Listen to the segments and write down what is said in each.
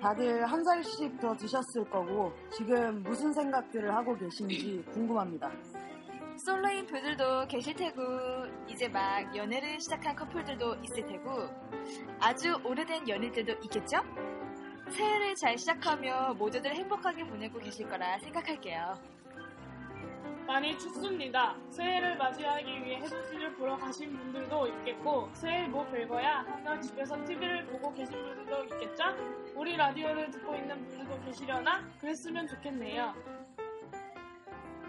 다들 한 살씩 더 드셨을 거고 지금 무슨 생각들을 하고 계신지 궁금합니다. 솔로인 분들도 계실 테고 이제 막 연애를 시작한 커플들도 있을 테고 아주 오래된 연인들도 있겠죠? 새해를 잘 시작하며 모두들 행복하게 보내고 계실 거라 생각할게요. 많이 춥습니다. 새해를 맞이하기 위해 해돋이를 보러 가신 분들도 있겠고 새해 뭐 별거야 한강 집에서 TV를 보고 계신 분들도 있겠죠? 우리 라디오를 듣고 있는 분들도 계시려나? 그랬으면 좋겠네요.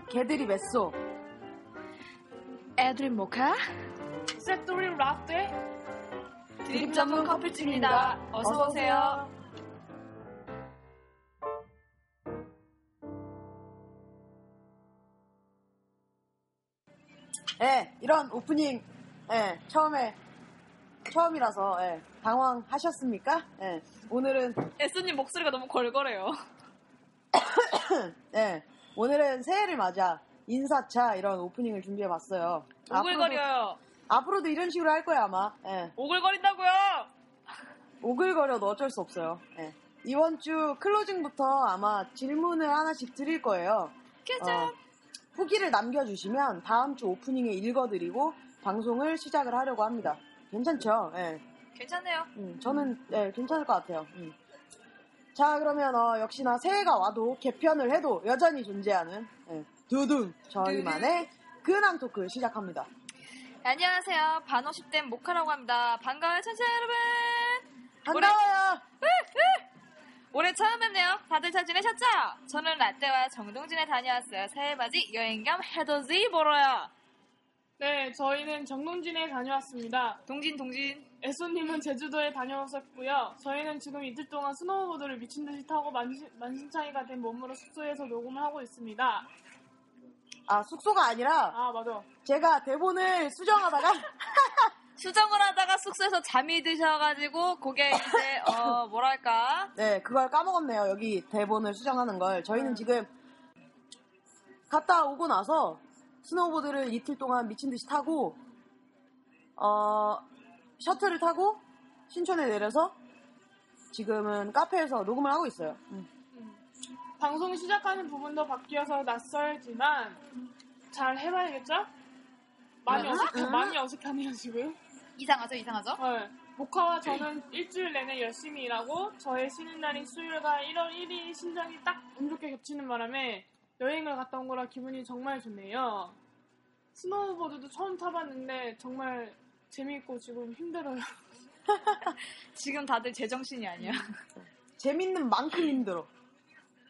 개들이 뱃소 애드립 모카 셋돌이 라떼 드립 전문 커플집입니다. 어서 오세요. 예, 이런 오프닝 예, 처음에 처음이라서 예, 당황하셨습니까? 예, 오늘은 에스님 목소리가 너무 걸걸해요. 예, 오늘은 새해를 맞아 인사차 이런 오프닝을 준비해봤어요. 앞으로도, 오글거려요. 앞으로도 이런 식으로 할 거야 아마. 예. 오글거린다고요. 오글거려도 어쩔 수 없어요. 예. 이번 주 클로징부터 아마 질문을 하나씩 드릴 거예요. 괜찮. 어, 후기를 남겨주시면 다음 주 오프닝에 읽어드리고 방송을 시작을 하려고 합니다. 괜찮죠? 예. 괜찮네요. 음, 저는 예, 괜찮을 것 같아요. 음. 자 그러면 어, 역시나 새해가 와도 개편을 해도 여전히 존재하는 예, 두둥 저희만의 근황 토크 시작합니다. 안녕하세요. 반 50대 모카라고 합니다. 반가워요, 천재 여러분. 반가워요. 올해 처음 뵙네요. 다들 잘 지내셨죠? 저는 라떼와 정동진에 다녀왔어요. 새해 맞이 여행 겸 해돋이 보러요. 네, 저희는 정동진에 다녀왔습니다. 동진, 동진. 에소님은 제주도에 다녀오셨고요. 저희는 지금 이틀 동안 스노우보드를 미친 듯이 타고 만신, 만신창이가 된 몸으로 숙소에서 녹음을 하고 있습니다. 아 숙소가 아니라 아, 맞아. 제가 대본을 수정하다가 수정을 하다가 숙소에서 잠이 드셔가지고, 그게 이제, 어, 뭐랄까. 네 그걸 까먹었네요. 여기 대본을 수정하는 걸 저희는 지금 갔다 오고 나서 스노우보드를 이틀 동안 미친 듯이 타고 어 셔틀을 타고 신촌에 내려서 지금은 카페에서 녹음을 하고 있어요. 음. 방송 시작하는 부분도 바뀌어서 낯설지만 잘 해봐야겠죠? 많이 음. 어색, 음. 많이 어색하네요, 지금. 이상하죠, 이상하죠? 네. 모카와 저는 일주일 내내 열심히 일하고 저의 쉬는 날인 수요일과 1월 1일 신정이 딱 운 좋게 겹치는 바람에 여행을 갔다 온 거라 기분이 정말 좋네요. 스노우보드도 처음 타봤는데 정말 재미있고 지금 힘들어요. 지금 다들 제정신이 아니야. 재밌는 만큼 힘들어.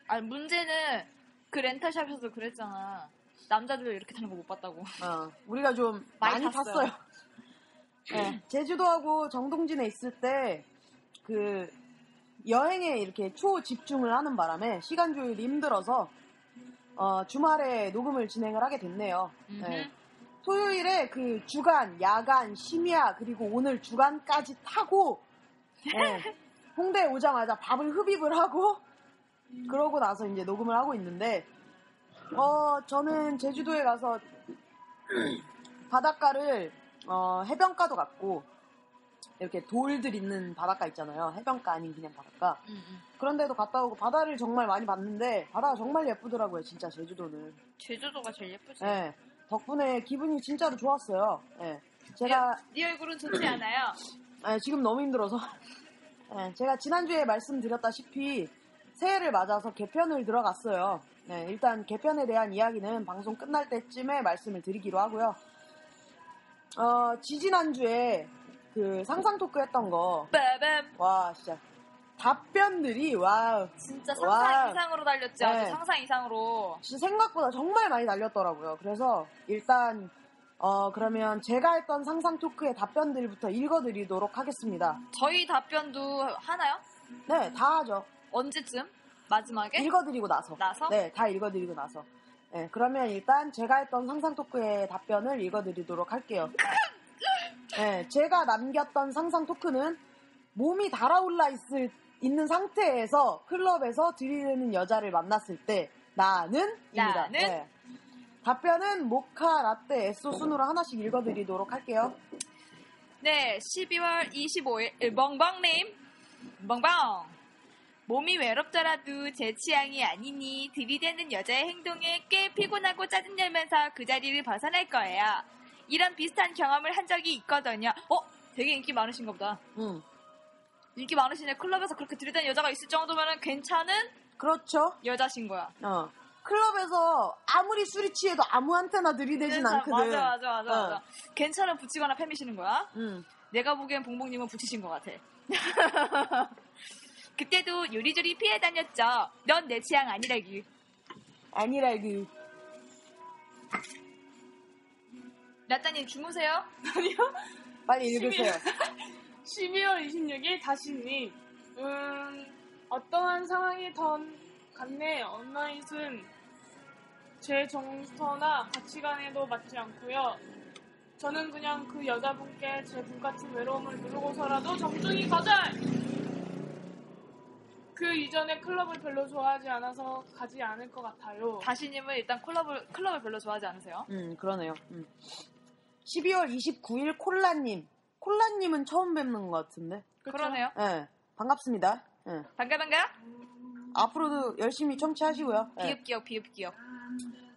아니, 문제는 그 렌탈샵에서도 그랬잖아. 남자들 이렇게 타는 거 못 봤다고. 어, 우리가 좀 많이, 많이 탔어요. 탔어요. 네, 제주도하고 정동진에 있을 때 그 여행에 이렇게 초집중을 하는 바람에 시간 조율이 힘들어서 어, 주말에 녹음을 진행을 하게 됐네요. 네. 토요일에 그 주간, 야간, 심야 그리고 오늘 주간까지 타고 네, 홍대에 오자마자 밥을 흡입을 하고 그러고 나서 이제 녹음을 하고 있는데 어 저는 제주도에 가서 바닷가를 어, 해변가도 갔고 이렇게 돌들 있는 바닷가 있잖아요. 해변가 아닌 그냥 바닷가. 그런 데도 갔다 오고 바다를 정말 많이 봤는데 바다가 정말 예쁘더라고요. 진짜 제주도는. 제주도가 제일 예쁘지. 예. 덕분에 기분이 진짜로 좋았어요. 예. 제가 네 얼굴은 좋지 않아요. 예, 지금 너무 힘들어서 예, 제가 지난주에 말씀드렸다시피 새해를 맞아서 개편을 들어갔어요. 네, 일단 개편에 대한 이야기는 방송 끝날 때쯤에 말씀을 드리기로 하고요. 어, 지지난주에 그그 상상 토크 했던 거. 빠밤. 와, 진짜. 답변들이, 와우. 진짜 상상 와. 이상으로 달렸지. 아주 네. 상상 이상으로. 진짜 생각보다 정말 많이 달렸더라고요. 그래서 일단, 어, 그러면 제가 했던 상상 토크의 답변들부터 읽어드리도록 하겠습니다. 저희 답변도 하나요? 네, 다 하죠. 언제쯤? 마지막에? 읽어드리고 나서. 나서? 네, 다 읽어드리고 나서. 네, 그러면 일단 제가 했던 상상 토크의 답변을 읽어드리도록 할게요. 네, 제가 남겼던 상상 토크는 몸이 달아올라 있을, 있는 상태에서 클럽에서 들이대는 여자를 만났을 때 나는? 입니다. 나는? 네. 답변은 모카, 라떼, 에소 순으로 하나씩 읽어드리도록 할게요. 네, 12월 25일 멍멍님 멍멍 몸이 외롭더라도 제 취향이 아니니 들이대는 여자의 행동에 꽤 피곤하고 짜증내면서 그 자리를 벗어날 거예요. 이런 비슷한 경험을 한 적이 있거든요. 어? 되게 인기 많으신가 보다. 음, 인기 많으시네. 클럽에서 그렇게 들이대는 여자가 있을 정도면 괜찮은 그렇죠. 여자신 거야. 어. 클럽에서 아무리 술이 취해도 아무한테나 들이대진 맞아, 않거든. 맞아, 맞아, 맞아, 어. 맞아. 괜찮은 붙이거나 패미시는 거야. 음. 내가 보기엔 봉봉님은 붙이신 것 같아. 그때도 요리조리 피해 다녔죠. 넌 내 취향 아니라기. 아니라 그 라따님 주무세요? 빨리 읽으세요. 12월 26일 다시님, 음, 어떠한 상황이던 간내 언나잇은 제 정서나 가치관에도 맞지 않고요. 저는 그냥 그 여자분께 제 불같은 외로움을 누르고서라도 정중히 거절! 그 이전에 클럽을 별로 좋아하지 않아서 가지 않을 것 같아요. 다시님은 일단 클럽을, 클럽을 별로 좋아하지 않으세요? 음, 그러네요. 음. 12월 29일 콜라님. 콜라님은 처음 뵙는 것 같은데. 그쵸? 그러네요. 예, 반갑습니다. 예. 반가, 반가? 앞으로도 열심히 청취하시고요. 예. 비읍기역, 비읍기역.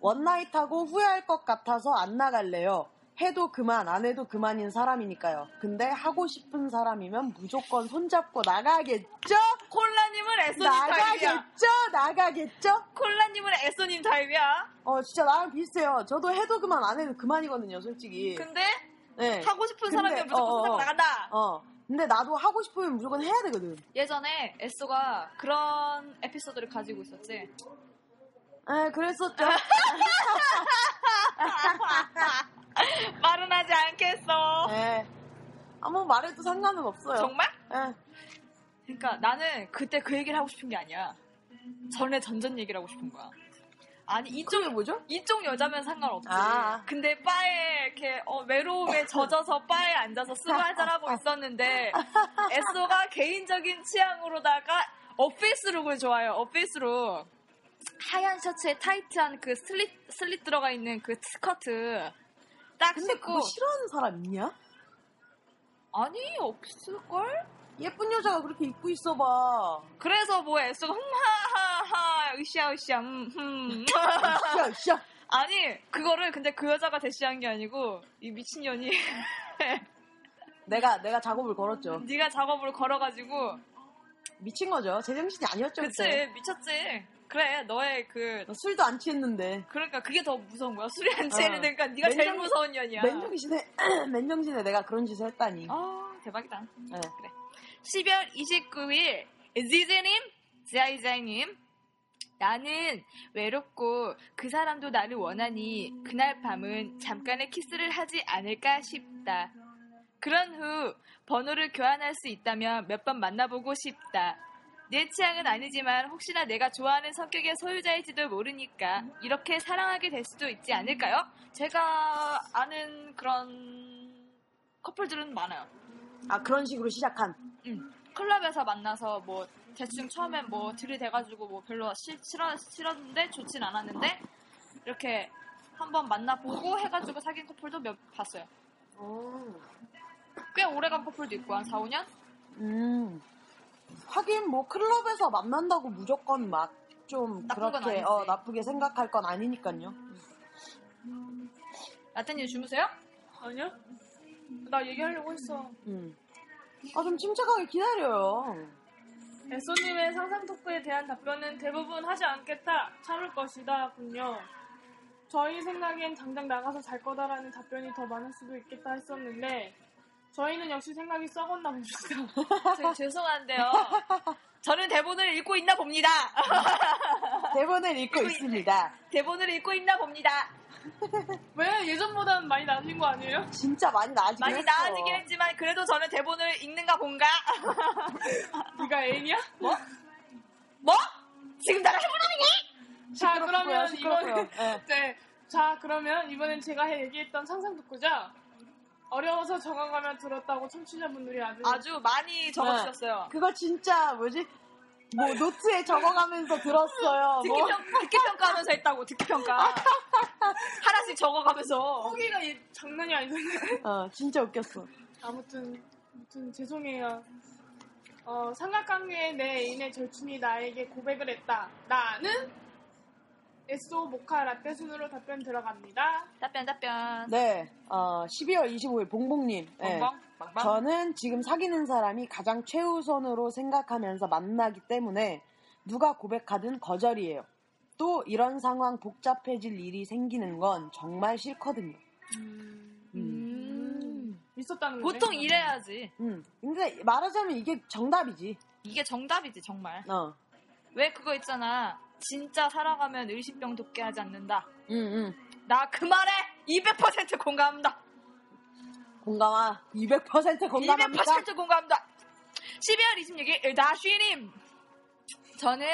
원나잇하고 후회할 것 같아서 안 나갈래요. 해도 그만, 안 해도 그만인 사람이니까요. 근데 하고 싶은 사람이면 무조건 손잡고 나가겠죠? 콜라님은 에소님 타입이야. 나가겠죠? 나가겠죠? 콜라님은 에소님 타입이야. 어, 진짜 나랑 비슷해요. 저도 해도 그만, 안 해도 그만이거든요, 솔직히. 근데 네. 하고 싶은 사람이면 무조건 어, 어, 손잡고 어. 나간다. 어. 근데 나도 하고 싶으면 무조건 해야 되거든. 예전에 에소가 그런 에피소드를 가지고 있었지. 에, 그랬었죠. 말은 하지 않겠어. 에. 아무 말해도 상관은 없어요. 정말? 에. 그러니까 나는 그때 그 얘기를 하고 싶은 게 아니야. 전에 전전 얘기를 하고 싶은 거야. 아니 이쪽 뭐죠? 이쪽 여자면 상관없지. 아. 근데 바에 이렇게 어, 외로움에 젖어서 바에 앉아서 쓰고 한잔하고 있었는데 에소가 개인적인 취향으로다가 어페이스룩을 좋아해요. 어페이스룩. 하얀 셔츠에 타이트한 그 슬릿 슬릿 들어가 있는 그 스커트 딱 근데 신고 그거 싫어하는 사람 있냐? 아니 없을걸? 예쁜 여자가 그렇게 입고 있어봐. 그래서 뭐 에소가 흠하하하 으쌰 으쌰 음흠 샤, 샤. 아니 그거를 근데 그 여자가 대시한 게 아니고 이 미친년이 내가, 내가 작업을 걸었죠. 네가 작업을 걸어가지고 미친 거죠. 제정신이 아니었죠, 그치 그때. 미쳤지 그래 너의 그나 술도 안 취했는데. 그러니까 그게 더 무서운 거야 술이 안 취해야 되니까 네가 맨정- 제일 무서운 년이야 맨정신에, 맨정신에 내가 그런 짓을 했다니. 아 대박이다 네. 12월 29일 지제님 자이자이님 나는 외롭고 그 사람도 나를 원하니 그날 밤은 잠깐의 키스를 하지 않을까 싶다. 그런 후 번호를 교환할 수 있다면 몇 번 만나보고 싶다. 내 취향은 아니지만 혹시나 내가 좋아하는 성격의 소유자일지도 모르니까 이렇게 사랑하게 될 수도 있지 않을까요? 제가 아는 그런 커플들은 많아요. 아, 그런 식으로 시작한. 클럽에서 만나서 뭐 대충 처음엔 뭐 들이대가지고 뭐 별로 시- 싫어 싫었는데 좋진 않았는데 이렇게 한번 만나보고 해가지고 사귄 커플도 몇 봤어요. 꽤 오래간 커플도 있고 한 4, 5년? 음. 하긴 뭐 클럽에서 만난다고 무조건 막 좀 그렇게. 어, 나쁘게 생각할 건 아니니까요. 라떼님 주무세요? 아니요? 나 얘기하려고 했어. 음. 아, 좀 침착하게 기다려요. 에소님의 상상 토크에 대한 답변은 대부분 하지 않겠다, 참을 것이다, 군요. 저희 생각엔 당장 나가서 잘 거다라는 답변이 더 많을 수도 있겠다 했었는데, 저희는 역시 생각이 썩었나 봅니다. 저- 죄송한데요. 저는 대본을 읽고 있나 봅니다. 대본을 읽고 있습니다. 대본을 읽고 있나 봅니다. 왜 예전보다는 많이 나아진 거 아니에요? 진짜 많이 나아지긴 많이 했어. 나아지긴 했지만 그래도 저는 대본을 읽는가 본가. 네가 애인이야? 뭐? 지금 나가 해보라니? 자 그러면. 이번엔 예. 네. 자 그러면 이번엔 제가 얘기했던 상상 듣고죠. 어려워서 적어가며 들었다고 청취자분들이 아주 아주 많이 적어주셨어요. 그거 진짜 뭐지? 뭐 노트에 적어가면서 들었어요. 듣기, 뭐 평, 듣기 평가하면서 했다고 듣기 평가 하나씩 적어가면서 포기가 얘- 장난이 아니던데. 어, 진짜 웃겼어. 아무튼 아무튼 죄송해요. 어, 삼각관계의 내 애인의 절친이 나에게 고백을 했다. 나는 에소 모카 라떼 순으로 답변 들어갑니다. 답변 답변 네, 어, 12월 25일 봉봉님. 네. 뻥뻥 뻥뻥 저는 지금 사귀는 사람이 가장 최우선으로 생각하면서 만나기 때문에 누가 고백하든 거절이에요. 또 이런 상황 복잡해질 일이 생기는 건 정말 싫거든요. 음. 음. 있었다는 거네. 보통 이래야지 음. 근데 말하자면 이게 정답이지. 이게 정답이지 정말 어. 왜 그거 있잖아 진짜 살아가면 의심병 돋게 하지 않는다 응, 응. 나 그 말에 200% 공감합니다 공감아. 200% 공감합니다. 200% 공감합니다 12월 26일 다쉬님 저는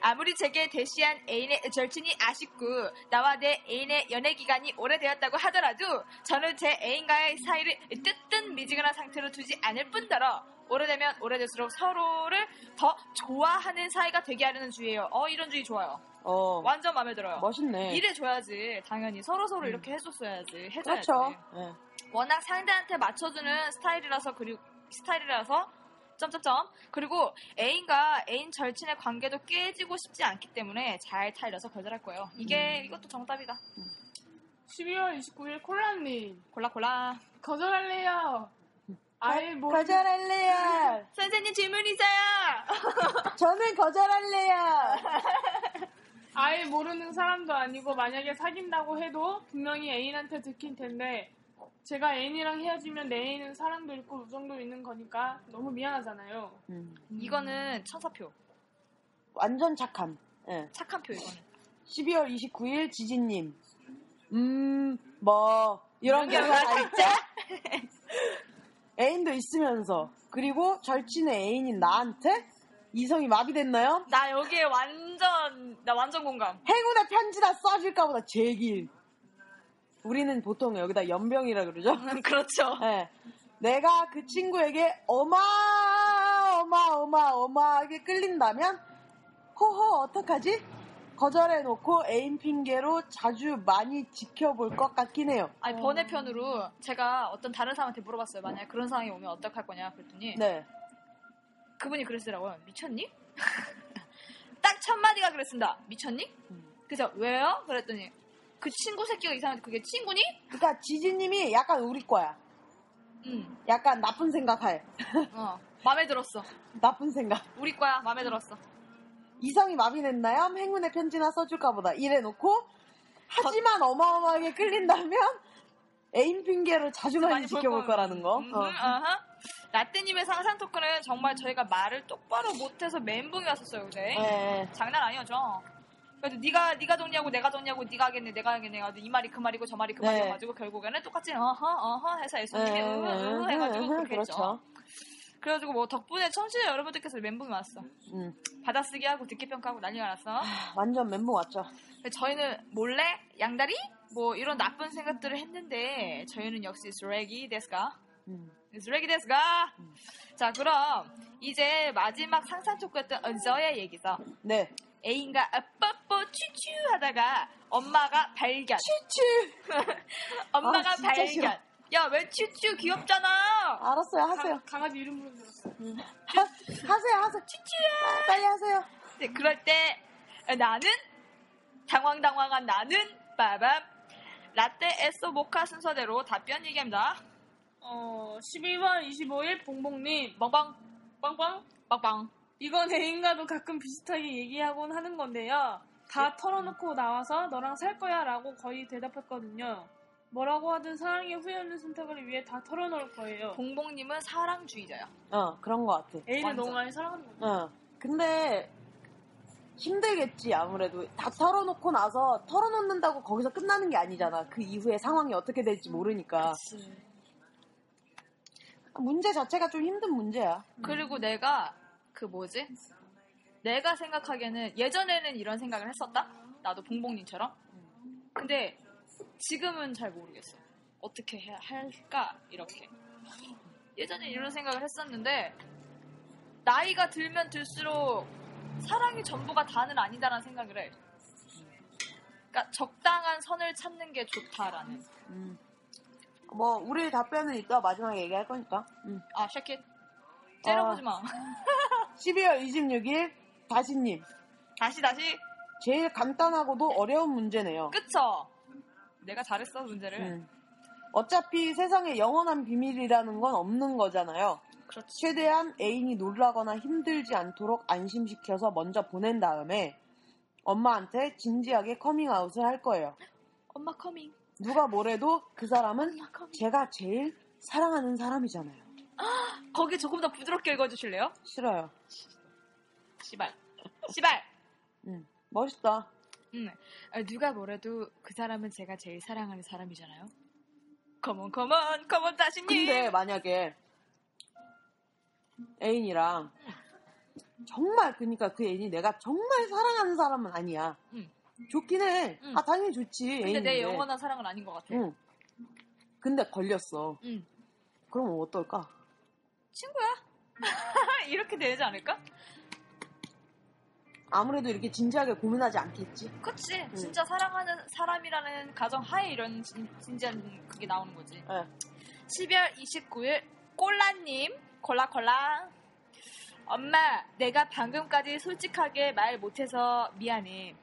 아무리 제게 대시한 애인의 절친이 아쉽고 나와 내 애인의 연애 기간이 오래되었다고 하더라도 저는 제 애인과의 사이를 뜨뜻 미지근한 상태로 두지 않을 뿐더러 오래되면 오래될수록 서로를 더 좋아하는 사이가 되게 하려는 주의예요. 어 이런 주의 좋아요. 어. 완전 마음에 들어요. 멋있네. 이래줘야지 당연히 서로 서로 음. 이렇게 해줬어야지 해줘야지. 그렇죠. 예. 워낙 상대한테 맞춰주는 스타일이라서 그리고 스타일이라서 점점점 그리고 애인과 애인 절친의 관계도 깨지고 싶지 않기 때문에 잘 타이려서 거절할 거예요. 이게 이것도 정답이다. 12월 29일 콜라님 골라 골라. 거절할래요. 아예 뭐 거절할래요. 선생님 질문 있어요. 저는 거절할래요. 아예 모르는 사람도 아니고 만약에 사귄다고 해도 분명히 애인한테 들킬 텐데 제가 애인이랑 헤어지면 내 애인은 사랑도 있고 우정도 있는 거니까 너무 미안하잖아요. 음. 이거는 천사표. 완전 착함. 예. 착한 표 이거는. 12월 29일 지진님. 음, 뭐, 이런 경우가 있죠? 애인도 있으면서. 그리고 절친의 애인인 나한테 이성이 마비됐나요? 나 여기에 완전 나 완전 공감. 행운의 편지나 써줄까 보다 제길. 우리는 보통 여기다 연병이라 그러죠? 음, 그렇죠. 예. 내가 그 친구에게 어마어마어마어마하게 끌린다면 호호 어떡하지? 거절해놓고 애인 핑계로 자주 많이 지켜볼 것 같긴 해요. 아니 번외편으로 제가 어떤 다른 사람한테 물어봤어요. 만약 그런 상황이 오면 어떡할 거냐 그랬더니 네. 그분이 그러시더라고요. 미쳤니? 딱 첫 마디가 그랬습니다. 미쳤니? 음. 그래서 왜요? 그랬더니 그 친구 새끼가 이상한데 그게 친구니? 그러니까 지지님이 약간 우리 거야. 응. 약간 나쁜 생각할. 어. 마음에 들었어. 나쁜 생각. 우리 거야. 마음에 들었어. 이성이 마비됐나요? 행운의 편지나 써줄까 보다. 이래놓고 하지만 어마어마하게 끌린다면 애인 핑계로 자주 많이 볼 지켜볼. 거라는 거. 음, 어. 라떼님의 상상 토크는 정말 저희가 말을 똑바로 못해서 멘붕이 왔었어요, 그제? 예. 장난 아니었죠. 그래도 네가 네가 좋냐고 내가 좋냐고 네가 하겠네 내가 하겠네 해가지고 이 말이 그 말이고 저 말이 그 네. 말이어가지고 결국에는 똑같이 어허 어허 해서 예, 애써님이 으흐 으흐 해가지고 그렇게 했죠. 그렇죠. 그래가지고 뭐 덕분에 청취자 여러분들께서 멘붕이 왔어. 음. 받아쓰기 하고 듣기 평가하고 난리가 났어. 완전 멘붕 왔죠. 저희는 몰래 양다리 뭐 이런 나쁜 생각들을 했는데 저희는 역시 쓰레기 데스가 음. 쓰레기 데스가 자 그럼 이제 마지막 상상 토크였던 은서의 얘기서 네. 애인과 뽀뽀 츄츄 하다가 엄마가 발견 츄츄. 엄마가 아, 진짜 싫어. 야 왜 츄츄 귀엽잖아 알았어요. 하세요. 강, 강아지 이름 부르는 들었어. 하, 하세요. 하세요. 츄츄야. 빨리 하세요. 네, 그럴 때 나는 당황당황한 나는 빠밤 라떼 에소 모카 순서대로 답변 얘기합니다 어, 12월 25일 봉봉님 뻥뻥 빵빵 빵빵 이건 애인과도 가끔 비슷하게 얘기하곤 하는 건데요. 다 털어놓고 나와서 너랑 살 거야 라고 거의 대답했거든요. 뭐라고 하든 사랑의 후회 없는 선택을 위해 다 털어놓을 거예요. 봉봉님은 사랑주의자야. 어, 그런 것 같아. 애인을 완전. 너무 많이 사랑하는 거죠. 어. 근데 힘들겠지 아무래도 다 털어놓고 나서 털어놓는다고 거기서 끝나는 게 아니잖아. 그 이후에 상황이 어떻게 될지 모르니까 문제 자체가 좀 힘든 문제야. 그리고 내가 그 뭐지? 내가 생각하기에는 예전에는 이런 생각을 했었다. 나도 봉봉님처럼. 근데 지금은 잘 모르겠어. 어떻게 해야 할까 이렇게. 예전에 이런 생각을 했었는데 나이가 들면 들수록 사랑이 전부가 다는 아니다라는 생각을 해. 그러니까 적당한 선을 찾는 게 좋다라는. 음. 뭐 우리 답변은 이따 마지막에 얘기할 거니까. 음. 아 쉐킷 째려보지 마. 12월 26일 다시님 다시 다시 제일 간단하고도 어려운 문제네요. 그쵸? 내가 잘했어 문제를. 음. 어차피 세상에 영원한 비밀이라는 건 없는 거잖아요. 그렇지. 최대한 애인이 놀라거나 힘들지 않도록 안심시켜서 먼저 보낸 다음에 엄마한테 진지하게 커밍아웃을 할 거예요. 엄마 커밍. 누가 뭐래도 그 사람은. 제가 제일 사랑하는 사람이잖아요. 거기 조금 더 부드럽게 읽어주실래요? 싫어요. 시발. 시발. 음, 멋있다. 음. 아, 누가 뭐래도 그 사람은 제가 제일 사랑하는 사람이잖아요. 컴온 컴온 컴온 다시님. 근데 만약에 애인이랑 정말 그러니까 그 애인이 내가 정말 사랑하는 사람은 아니야. 응. 좋긴 해. 응. 아 당연히 좋지. 근데 애인인데. 내 영원한 사랑은 아닌 것 같아. 응. 근데 걸렸어. 응. 그럼 어떨까? 친구야. 이렇게 되지 않을까? 아무래도 이렇게 진지하게 고민하지 않겠지. 그치. 진짜 사랑하는 사람이라는 가정 하에 이런 진, 진지한 그게 나오는 거지. 예. 12월 29일 콜라님 콜라콜라 엄마 내가 방금까지 솔직하게 말 못해서 미안해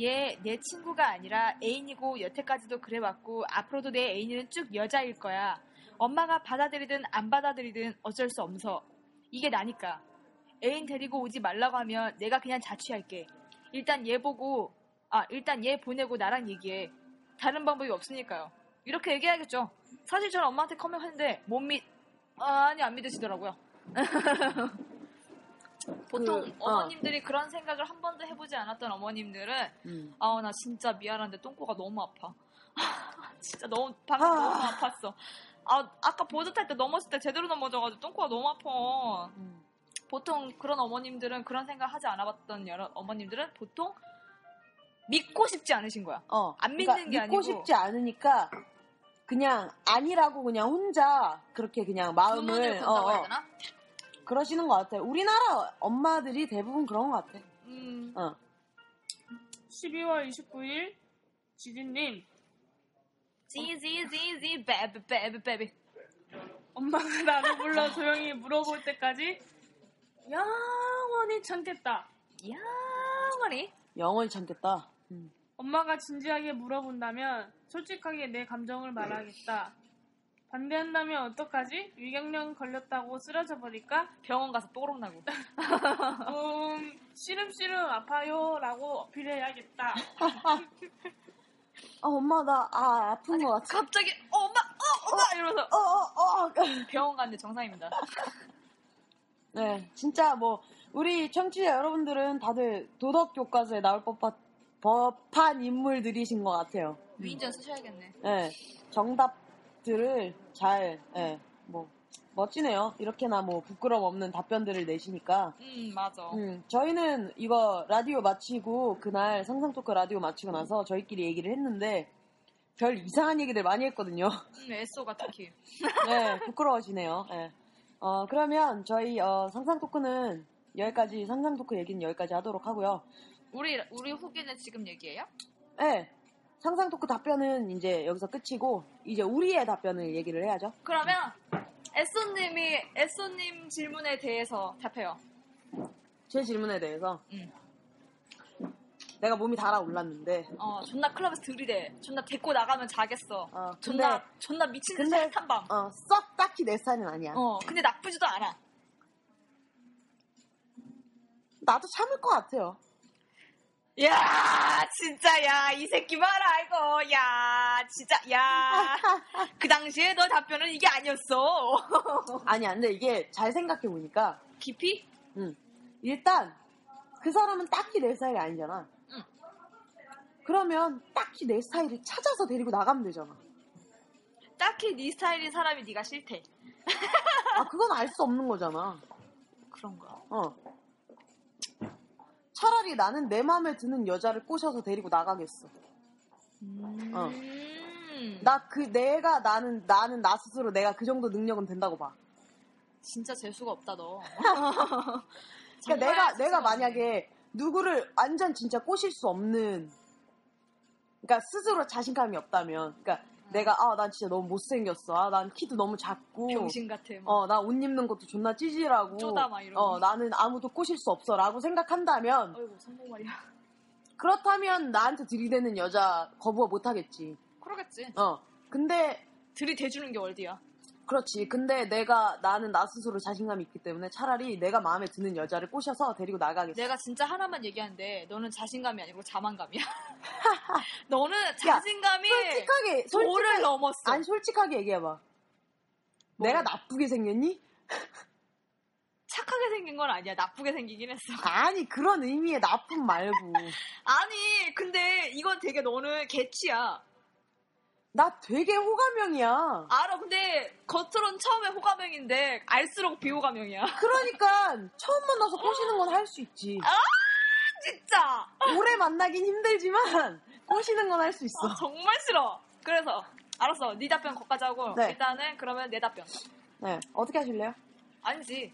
얘 내 친구가 아니라 애인이고 여태까지도 그래왔고 앞으로도 내 애인은 쭉 여자일 거야 엄마가 받아들이든 안 받아들이든 어쩔 수 없어 이게 나니까 애인 데리고 오지 말라고 하면 내가 그냥 자취할게 일단 얘 보고 아 일단 얘 보내고 나랑 얘기해 다른 방법이 없으니까요 이렇게 얘기해야겠죠 사실 저는 엄마한테 커밍했는데 못 믿, 아 니 안 믿으시더라고요. 보통 그, 어. 어머님들이 그런 생각을 한 번도 해보지 않았던 어머님들은 음. 아나 진짜 미안한데 똥꼬가 너무 아파. 진짜 너무 방금 아. 너무 아팠어. 아 아까 보드 탈 때 넘었을 때 제대로 넘어져가지고 똥꼬가 너무 아파. 음. 보통 그런 어머님들은 그런 생각 하지 않아봤던 여러 어머님들은 보통 믿고 싶지 않으신 거야. 어. 안 믿는 그러니까 게 믿고 아니고. 싶지 않으니까 그냥 아니라고 그냥 혼자 그렇게 그냥 마음을 어, 어? 그러시는 것 같아. 우리나라 엄마들이 대부분 그런 것 같아. 음. 어. 12월 29일 지진님 지지지지 베비 베비 베비 엄마가 나를 불러 조용히 물어볼 때까지 영원히 참겠다. 영원히 영원히 참겠다. 음. 엄마가 진지하게 물어본다면 솔직하게 내 감정을 말하겠다. 반대한다면 어떡하지? 위경련 걸렸다고 쓰러져 버릴까? 병원 가서 뽀록 나고 음, 시름시름 아파요 라고 어필해야겠다. 아 엄마 나 아, 아픈 것 같아. 갑자기 어, 엄마 어 엄마 이러면서 어, 어, 어. 병원 갔는데 정상입니다. 네, 진짜 뭐 우리 청취자 여러분들은 다들 도덕 교과서에 나올 법한, 법한 인물들이신 것 같아요. 위인전 쓰셔야겠네. 네, 정답들을 잘, 네, 뭐 멋지네요. 이렇게나 뭐 부끄럼 없는 답변들을 내시니까. 음 맞아. 음, 저희는 이거 라디오 마치고 그날 상상 토크 라디오 마치고 나서 저희끼리 얘기를 했는데 별 이상한 얘기들 많이 했거든요. 음 에쏘가 특히. 네, 부끄러워지네요. 네. 어, 그러면 저희 어, 상상 토크는 여기까지 상상 토크 얘기는 여기까지 하도록 하고요. 우리 우리 후기는 지금 얘기해요? 네, 상상 토크 답변은 이제 여기서 끝이고 이제 우리의 답변을 얘기를 해야죠. 그러면 에쏘님이 에쏘님 질문에 대해서 답해요. 제 질문에 대해서 음. 내가 몸이 달아올랐는데 어 존나 클럽에서 들이대. 존나 데리고 나가면 자겠어. 어, 존나 근데 존나 미친 듯이 핫한 밤. 어, 썩 딱히 내 스타일은 아니야. 어 근데 나쁘지도 않아. 나도 참을 것 같아요. 야, 진짜, 야, 이 새끼 봐라, 이거. 야, 진짜, 야. 그 당시에 너 답변은 이게 아니었어. 아니야, 근데 이게 잘 생각해 보니까 깊이? 일단 그 사람은 딱히 내 스타일이 아니잖아. 응. 그러면 딱히 내 스타일을 찾아서 데리고 나가면 되잖아. 딱히 네 스타일인 사람이 네가 싫대. 아, 그건 알 수 없는 거잖아. 그런가? 어. 차라리 나는 내 마음에 드는 여자를 꼬셔서 데리고 나가겠어. 어. 음. 나그 내가 나는 나는 나 스스로 내가 그 정도 능력은 된다고 봐. 진짜 재수가 없다, 너. 그러니까 내가 내가. 만약에 누구를 완전 진짜 꼬실 수 없는 그러니까 스스로 자신감이 없다면 그러니까 내가 아 난 진짜 너무 못생겼어. 아 난 키도 너무 작고 병신 같아. 막. 어, 나 옷 입는 것도 존나 찌질하고. 쪼다 막 이러고. 어, 나는 아무도 꼬실 수 없어. 라고 생각한다면, 어이구, 성공 말이야. 그렇다면 나한테 들이대는 여자 거부가 못 하겠지. 그러겠지. 어. 근데, 들이대주는 게 어디야? 그렇지. 근데 내가, 나는 나 스스로 자신감이 있기 때문에 차라리 내가 마음에 드는 여자를 꼬셔서 데리고 나가겠어. 내가 진짜 하나만 얘기하는데 너는 자신감이 아니고 자만감이야. 너는 자신감이 솔직하게, 도를 솔직하게, 넘었어. 아니, 솔직하게 얘기해봐. 내가 나쁘게 생겼니? 착하게 생긴 건 아니야. 나쁘게 생기긴 했어. 아니, 그런 의미의 나쁨 말고. 아니, 근데 이건 되게 너는 개취야. 나 되게 호감형이야. 알아. 근데 겉으론 처음에 호감형인데 알수록 비호감형이야. 그러니까, 처음 만나서 꼬시는 건 할 수 있지. 진짜. 오래 만나긴 힘들지만 꼬시는 건 할 수 있어. 아, 정말 싫어. 그래서 알았어. 네 답변 거기까지 하고 네. 일단은 그러면 내 답변. 네. 어떻게 하실래요? 아니지.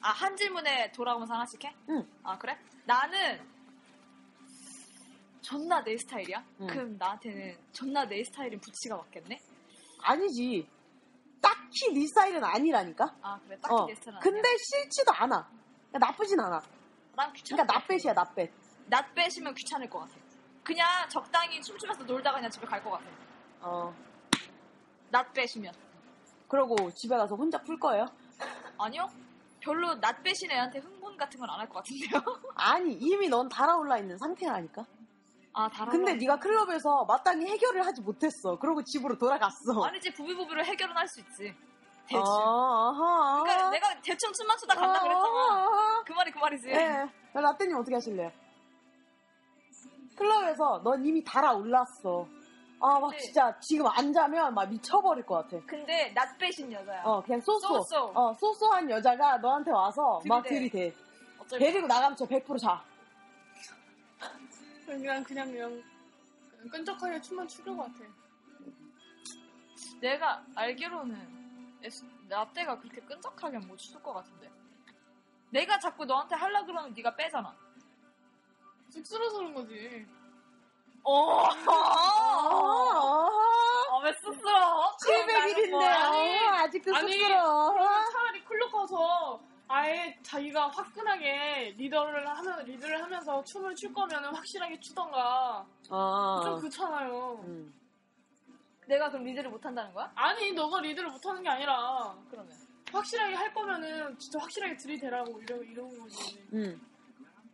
아, 한 질문에 돌아오면서 하나씩 해? 응. 아, 그래? 나는 존나 내 스타일이야? 응. 그럼 나한테는 존나 내 스타일인 부치가 맞겠네? 아니지. 딱히 네 스타일은 아니라니까. 아, 그래. 딱히 어. 내 스타일은 근데 아니야. 싫지도 않아. 그러니까 나쁘진 않아. 난 귀찮아. 그러니까 나빼시야 나빼. 낫 빼시면 귀찮을 것 같아. 그냥 적당히 춤추면서 놀다가 그냥 집에 갈 것 같아. 어. 낫 빼시면. 그러고 집에 가서 혼자 풀 거예요? 아니요? 별로 낫 빼신 애한테 흥분 같은 건 안 할 것 같은데요? 아니 이미 넌 달아올라 있는 상태라니까. 아, 달아. 근데 네가 클럽에서 마땅히 해결을 하지 못했어. 그러고 집으로 돌아갔어. 아니지, 부비부비로 해결은 할 수 있지. 대충. 아하. 그러니까 내가 대충 춤만 추다 간다 그랬잖아. 그 말이 그 말이지. 예. 라떼님 어떻게 하실래요? 클럽에서 넌 이미 달아올랐어. 아, 막 진짜 지금 안 자면 막 미쳐버릴 것 같아. 근데 낫 빼신 여자야. 어, 그냥 쏘쏘. 쏘쏘. 어, 쏘쏘한 여자가 너한테 와서 막 들이대. 들이대. 어쩔 데리고 나가면 저 100% 자. 그냥 그냥 그냥 끈적하게 춤만 추는 것 같아. 내가 알기로는 에스- 라떼가 그렇게 끈적하게 못출것 같은데. 내가 자꾸 너한테 하려 그러면 네가 빼잖아. 쑥스러워서 그런 거지. 어. 아, 어, 왜 쑥스러워? 700일인데, 아니, 아직도 아니, 쑥스러워. 차라리 클럽 가서 아예 자기가 화끈하게 리더를 하면 리드를 하면서 춤을 출 거면 확실하게 추던가 어. 좀 그렇잖아요. 음. 내가 그럼 리드를 못 한다는 거야? 아니 너가 리드를 못 하는 게 아니라 그러면 확실하게 할 거면은 진짜 확실하게 들이대라고 이러 이런 거지. 음.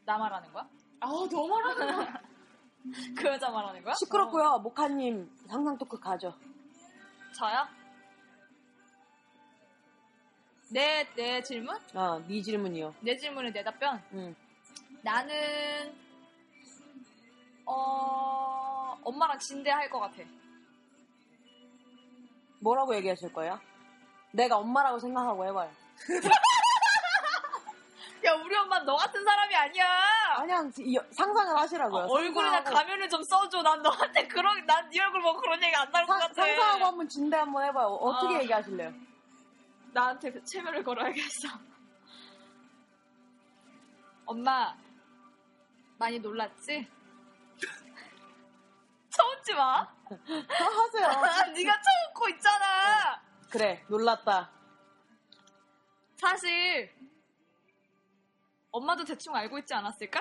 나 말하는 거야? 아우 너 말하는 거. 그 여자 말하는 거야? 시끄럽고요. 모카님 상상 토크 가죠. 저요? 내, 내 질문? 어, 네 질문이요. 내 질문에 내 답변? 음. 나는, 어, 엄마랑 진대할 것 같아. 뭐라고 얘기하실 거예요? 내가 엄마라고 생각하고 해봐요. 야, 우리 엄마 너 같은 사람이 아니야! 이- 상상을 하시라고요. 어, 얼굴에다 상상하고- 가면을 좀 써줘. 난 너한테 그런, 난 네 얼굴 보고 그런 얘기 안 나올 것 상- 같아. 상상하고 한번 진대 한번 해봐요. 어떻게 어. 얘기하실래요? 나한테 그 체면을 걸어야겠어. 엄마, 많이 놀랐지? 쳐웃지 마. 하세요. 네가 쳐웃고 있잖아. 그래, 놀랐다. 사실 엄마도 대충 알고 있지 않았을까?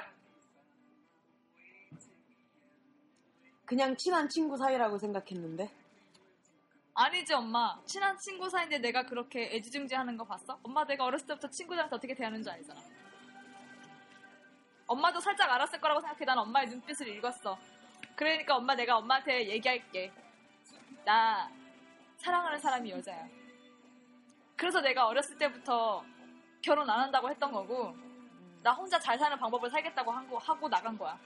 그냥 친한 친구 사이라고 생각했는데. 아니지 엄마. 친한 친구 사이인데 내가 그렇게 애지중지하는 거 봤어? 엄마 내가 어렸을 때부터 친구들한테 어떻게 대하는 줄 알잖아. 엄마도 살짝 알았을 거라고 생각해. 난 엄마의 눈빛을 읽었어. 그러니까 엄마 내가 엄마한테 얘기할게. 나 사랑하는 사람이 여자야. 그래서 내가 어렸을 때부터 결혼 안 한다고 했던 거고 나 혼자 잘 사는 방법을 살겠다고 한 거, 하고 나간 거야.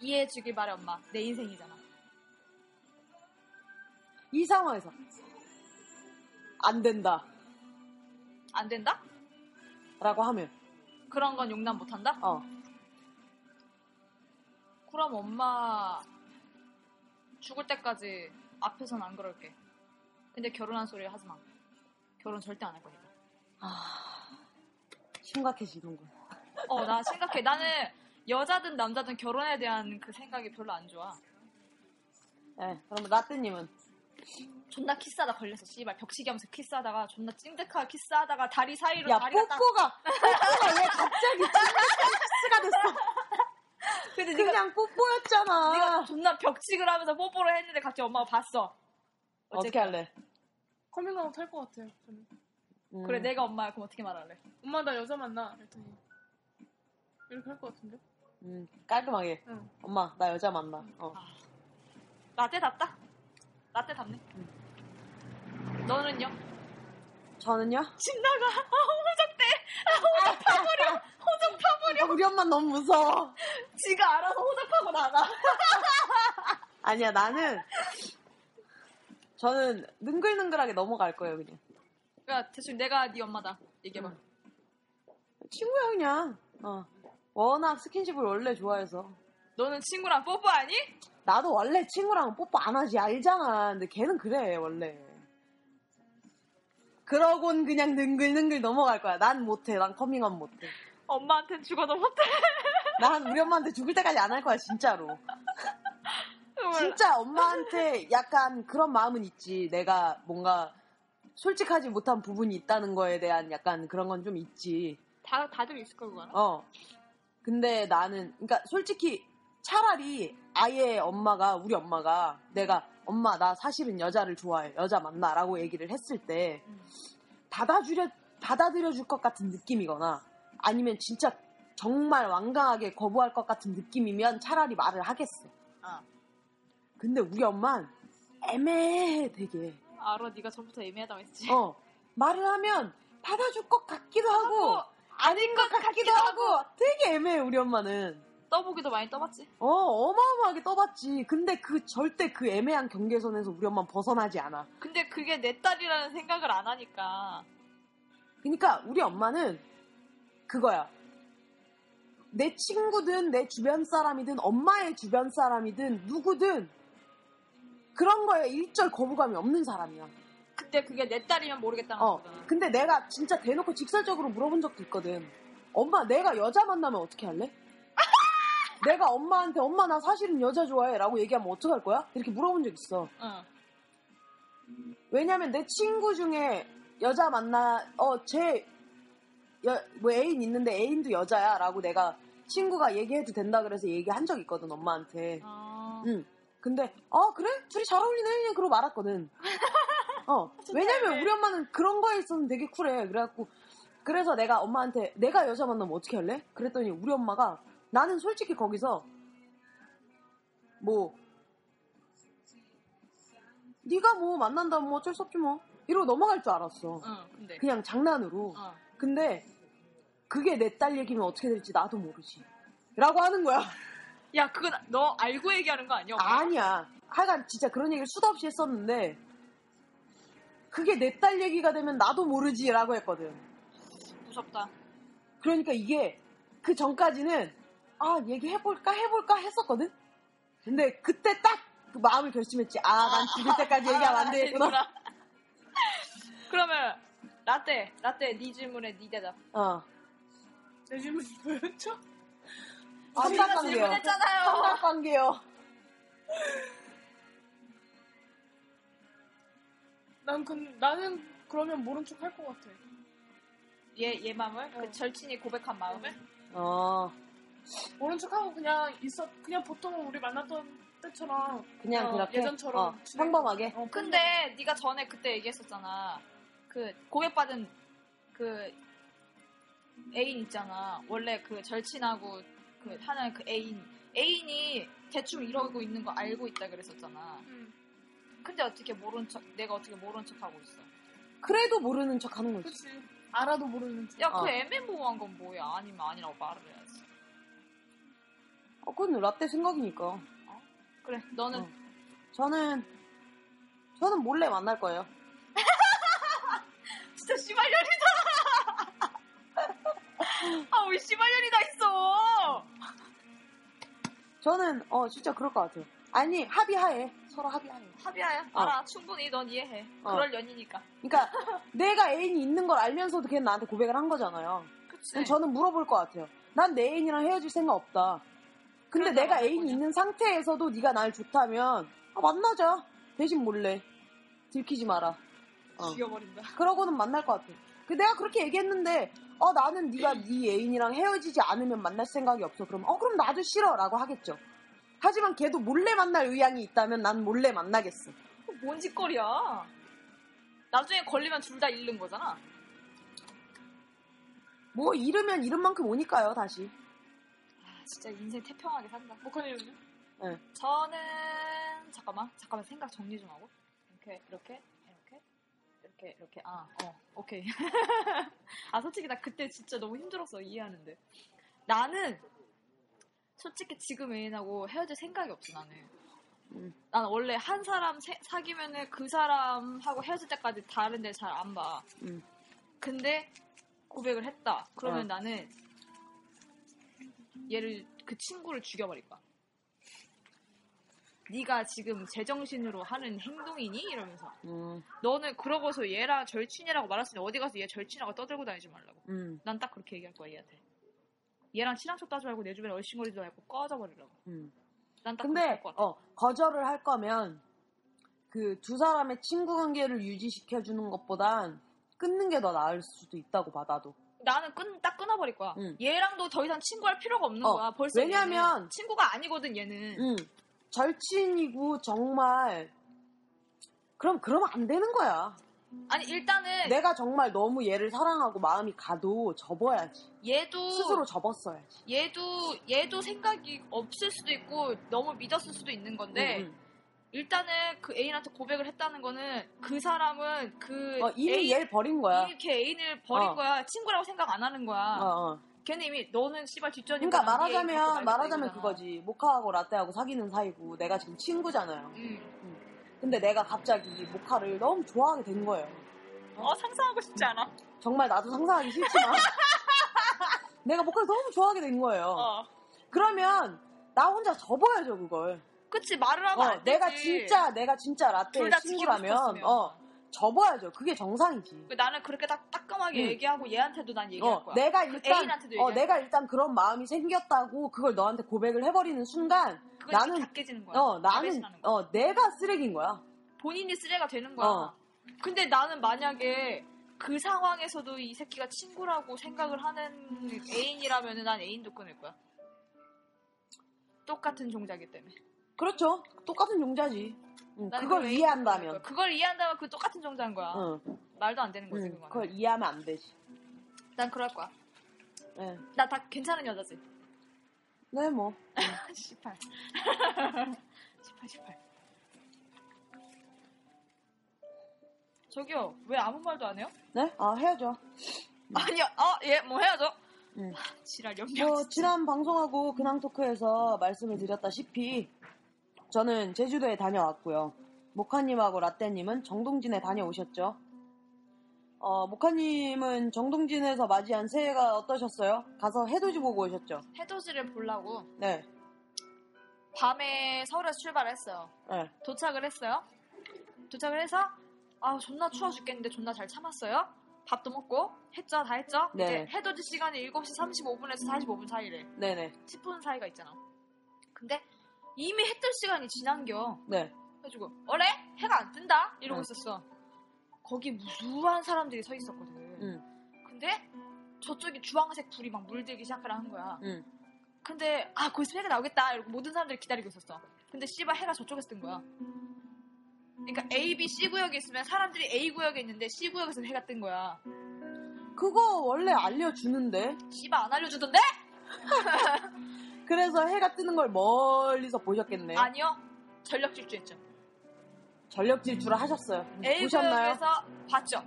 이해해 주길 바래 엄마. 내 인생이잖아. 이 상황에서 안 된다 안 된다? 라고 하면 그런 건 용납 못 한다? 어 그럼 엄마 죽을 때까지 앞에선 안 그럴게. 근데 결혼하란 소리 하지 마. 결혼 절대 안 할 거니까. 심각해지는군 어, 나 심각해. 나는 여자든 남자든 결혼에 대한 그 생각이 별로 안 좋아. 네, 그러면 라떼님은 존나 키스하다 걸렸어. 씨발 벽치기 하면서 키스하다가 존나 찡득하게 키스하다가 다리 사이로 야 다리가 딱. 뽀뽀가 뽀뽀가 왜 갑자기 키스가 됐어 근데 네가 그냥 뽀뽀였잖아 네가 존나 벽치기를 하면서 뽀뽀를 했는데 갑자기 엄마가 봤어. 어떻게 할래? 커밍아웃 할 것 같아요. 저는. 음. 그래 내가 엄마야 그럼 어떻게 말할래? 엄마 나 여자 만나. 그랬더니 이렇게 할 것 같은데. 음, 깔끔하게 응. 엄마 나 여자 만나 어. 라떼답다. 라떼답네. 너는요? 저는요? 집 나가. 아, 호적대. 호적 파버려. 호적 파버려. 아, 우리 엄마 너무 무서워 지가 알아서 호적 파고 나가. 아니야 나는 저는 능글능글하게 넘어갈 거예요 그냥 그러니까 대충 내가 네 엄마다. 얘기해봐. 응. 친구야 그냥 어. 워낙 스킨십을 원래 좋아해서 너는 친구랑 뽀뽀하니? 나도 원래 친구랑 뽀뽀 안 하지 알잖아. 근데 걔는 그래 원래. 그러곤 그냥 능글능글 넘어갈 거야. 난 못해 난 커밍아웃 못해. 엄마한텐 죽어도 못해. 난 우리 엄마한테 죽을 때까지 안 할 거야 진짜로. 진짜 엄마한테 약간 그런 마음은 있지. 내가 뭔가 솔직하지 못한 부분이 있다는 거에 대한 약간 그런 건 좀 있지. 다, 다들 있을 걸, 그거는. 어. 근데 나는, 그러니까 솔직히 차라리 아예 엄마가, 우리 엄마가 내가 엄마, 나 사실은 여자를 좋아해. 여자 만나라고 얘기를 했을 때 음. 받아주려, 받아들여 줄 것 같은 느낌이거나 아니면 진짜 정말 완강하게 거부할 것 같은 느낌이면 차라리 말을 하겠어. 아. 근데 우리 엄마는 애매해, 되게. 알아, 네가 전부터 애매하다고 했지. 어. 말을 하면 받아줄 것 같기도 하고, 아닌 것 같기도 하고 되게 애매해 우리 엄마는 떠보기도 많이 떠봤지. 어 어마어마하게 떠봤지 근데 그 절대 그 애매한 경계선에서 우리 엄마는 벗어나지 않아 근데 그게 내 딸이라는 생각을 안 하니까. 그러니까 우리 엄마는 그거야 내 친구든 내 주변 사람이든 엄마의 주변 사람이든 누구든 그런 거에 일절 거부감이 없는 사람이야 근데 그게 내 딸이면 모르겠다는 어 거거든. 근데 내가 진짜 대놓고 직설적으로 물어본 적도 있거든 엄마 내가 여자 만나면 어떻게 할래? 내가 엄마한테 엄마 나 사실은 여자 좋아해 라고 얘기하면 어떡할 거야? 이렇게 물어본 적 있어 응. 왜냐면 내 친구 중에 여자 만나 어제 뭐 애인 있는데 애인도 여자야 라고 내가 친구가 얘기해도 된다 그래서 얘기한 적 있거든 엄마한테 아. 응 근데 어 그래? 둘이 잘 어울리네 그러고 말았거든 어 왜냐면 우리 엄마는 그런 거에 있어서는 되게 쿨해 그래갖고 그래서 내가 엄마한테 내가 여자 만나면 어떻게 할래? 그랬더니 우리 엄마가 나는 솔직히 거기서 뭐 네가 뭐 만난다면 뭐 어쩔 수 없지 뭐 이러고 넘어갈 줄 알았어 응, 근데. 그냥 장난으로 어. 근데 그게 내 딸 얘기면 어떻게 될지 나도 모르지 라고 하는 거야 야, 그건 너 알고 얘기하는 거 아니야? 아니야 하여간 진짜 그런 얘기를 수도 없이 했었는데 그게 내 딸 얘기가 되면 나도 모르지 라고 했거든 무섭다. 그러니까 이게 그 전까지는 아 얘기해볼까 해볼까 했었거든 근데 그때 딱 그 마음을 결심했지 아 난 죽을 때까지 얘기하면 안 되겠구나 그러면 라떼, 라떼 네 질문에 네 대답. 어 내 질문이 뭐였죠? 우리가 삼각 관계요 질문했잖아요. 삼각 관계요 난 그, 나는 그러면 모른 척 할 것 같아. 얘, 얘 마음을? 어. 그 절친이 고백한 마음을? 어 모른 척하고 그냥 있어 그냥 보통 우리 만났던 때처럼 그냥 어, 그렇게 예전처럼 어, 지내고. 평범하게 어, 근데 네가 전에 그때 얘기했었잖아. 그 고백받은 그 애인 있잖아. 원래 그 절친하고 그 하는 그 애인 애인이 대충 이러고 있는 거 알고 있다 그랬었잖아. 음. 근데 어떻게 모른 척 내가 어떻게 모른 척 하고 있어? 그래도 모르는 척 하는 거지. 그치. 알아도 모르는 척. 야, 그 어. 애매모호한 건 뭐야? 아니면 아니라고 말을 해야지. 어, 그건 라떼 생각이니까. 그래, 너는 어. 저는, 저는 몰래 만날 거예요. 진짜 씨발년이다. 아, 왜 씨발년이 다 있어? 저는, 어, 진짜 그럴 것 같아요. 아니, 합의하에. 서로 합의하에. 합의야. 어. 알아. 충분히 넌 이해해. 어. 그럴 연이니까. 그러니까, 내가 애인이 있는 걸 알면서도 걔는 나한테 고백을 한 거잖아요. 그치. 저는 물어볼 것 같아요. 난 내 애인이랑 헤어질 생각 없다. 근데 내가 애인이 거냐? 있는 상태에서도 네가 날 좋다면 아, 만나자. 대신 몰래. 들키지 마라. 어. 죽여버린다. 그러고는 만날 것 같아. 그 내가 그렇게 얘기했는데 어 나는 네가 네 애인이랑 헤어지지 않으면 만날 생각이 없어. 그럼 어 그럼 나도 싫어라고 하겠죠. 하지만 걔도 몰래 만날 의향이 있다면 난 몰래 만나겠어. 뭔 짓거리야. 나중에 걸리면 둘 다 잃는 거잖아. 뭐 잃으면 잃은 만큼 오니까요 다시. 아, 진짜 인생 태평하게 산다. 목화님은요? 저는 잠깐만 잠깐만 생각 정리 좀 하고 이렇게 이렇게 이렇게 이렇게 이렇게 아 어 오케이 아 솔직히 나 그때 진짜 너무 힘들었어 이해하는데 나는 솔직히 지금 애인하고 헤어질 생각이 없어 나는 음. 나는 원래 한 사람 세- 사귀면은 그 사람하고 헤어질 때까지 다른 데 잘 안 봐. 음. 근데 고백을 했다. 그러면 어. 나는 얘를 그 친구를 죽여버릴 거야. 네가 지금 제정신으로 하는 행동이니? 이러면서 음, 너는 그러고서 얘랑 절친이라고 말했으니 어디 가서 얘 절친이라고 떠들고 다니지 말라고. 음, 난 딱 그렇게 얘기할 거야 얘한테. 얘랑 친한 척도 하지 말고 내 주변에 얼씬거리지 말고 꺼져버리라고. 음. 난딱 그렇게 근데. 어 거절을 할 거면 그 두 사람의 친구 관계를 유지시켜 주는 것보단 끊는 게 더 나을 수도 있다고 봐 나도. 나는 끈, 딱 끊어버릴 거야. 응. 얘랑도 더 이상 친구할 필요가 없는 어, 거야. 벌써 왜냐면- 친구가 아니거든 얘는. 음, 절친이고 정말 그럼 그러면 안 되는 거야. 아니 일단은 내가 정말 너무 얘를 사랑하고 마음이 가도 접어야지. 얘도 스스로 접었어야지. 얘도 얘도 생각이 없을 수도 있고 너무 믿었을 수도 있는 건데 음, 일단은 그 애인한테 고백을 했다는 거는 그 사람은 그 음. 어, 이미 애인, 얘를 버린 거야. 이미 걔 애인을 버린 어. 거야. 친구라고 생각 안 하는 거야. 어, 어. 걔는 이미 너는 씨발 뒷전이고 그러니까 갖고 말하자면 말하자면. 그거지. 모카하고 라떼하고 사귀는 사이고 내가 지금 친구잖아요. 응. 근데 내가 갑자기 모카를 너무 좋아하게 된 거예요. 어 상상하고 싶지 않아. 정말 나도 상상하기 싫지만 내가 모카를 너무 좋아하게 된 거예요. 어. 그러면 나 혼자 접어야죠 그걸. 그치 말을 하면 어, 안 되지. 내가 진짜 내가 진짜 둘다 지키고 친구라면 싶었으면. 어 접어야죠. 그게 정상이지. 그 나는 그렇게 딱 따끔하게 응. 얘기하고 얘한테도 난 얘기할 어, 거야. 내가 그 일단 애인한테도 어, 얘기할 내가 일단 그런 마음이 생겼다고 그걸 너한테 고백을 해버리는 순간 그건 나는- 나는 다 깨지는 거야. 어 나는 거야. 어 내가 쓰레기인 거야. 본인이 쓰레가 되는 거야. 어. 근데 나는 만약에 그 상황에서도 이 새끼가 친구라고 생각을 하는 애인이라면 난 애인도 끊을 거야. 똑같은 종자기 때문에. 그렇죠. 똑같은 용자지. 응, 나는 그걸 그 이해한다면. 그걸 이해한다면 그 똑같은 종자인 거야. 응, 말도 안 되는 거지 응, 그거는. 그걸 이해하면 안 되지. 난 그럴 거야. 네, 나다 괜찮은 여자지. 네 뭐. 18. 18, 18. 저기요, 왜 아무 말도 안 해요? 네? 아 해야죠. 아니요, 어, 예, 뭐 해야죠. 응. 지랄, 연명. 뭐 지난 방송하고 근황 토크에서 말씀을 드렸다시피 저는 제주도에 다녀왔고요. 모카님하고 라떼님은 정동진에 다녀오셨죠. 어, 모카님은 정동진에서 맞이한 새해가 어떠셨어요? 가서 해돋이 보고 오셨죠? 해돋이를 보려고 네, 밤에 서울에서 출발했어요. 네, 도착을 했어요. 도착을 해서 아 존나 추워 죽겠는데 존나 잘 참았어요. 밥도 먹고 했죠, 다 했죠. 네. 이제 해돋이 시간이 7시 35분에서 45분 사이래. 네네, 10분 사이가 있잖아. 근데 이미 해 뜰 시간이 지난겨. 네, 그래가지고 어래? 해가 안 뜬다? 이러고 응. 있었어. 거기 무수한 사람들이 서 있었거든. 응, 근데 저쪽에 주황색 불이 막 물들기 시작을 한 거야. 응, 근데 아 거기서 해가 나오겠다 이러고 모든 사람들이 기다리고 있었어. 근데 씨발 해가 저쪽에서 뜬 거야. 그러니까 A, B, C 구역에 있으면 사람들이 A 구역에 있는데 C 구역에서 해가 뜬 거야. 그거 원래 알려주는데. 씨발 안 알려주던데? 그래서 해가 뜨는 걸 멀리서 보셨겠네. 아니요. 전력 질주했죠. 전력 질주를 하셨어요. 보셨나요? 구역에서 봤죠.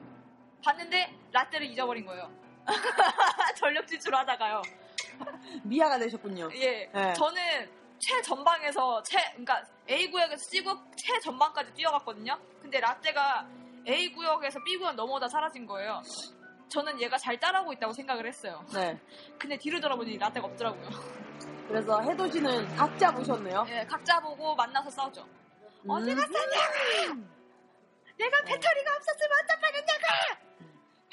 봤는데 라떼를 잊어버린 거예요. 전력 질주를 하다가요. 미아가 되셨군요. 예. 네. 저는 최전방에서 최 그러니까 A 구역에서 C 구역 최전방까지 뛰어갔거든요. 근데 라떼가 A 구역에서 B 구역 넘어오다 사라진 거예요. 저는 얘가 잘 따라오고 있다고 생각을 했어요. 네. 근데 뒤로 돌아보니 라떼가 없더라고요. 그래서 해돋이는 각자 보셨네요. 예, 각자 보고 만나서 싸우죠. 어디 음. 갔었냐고! 내가 배터리가 없었으면 어떡하겠냐고!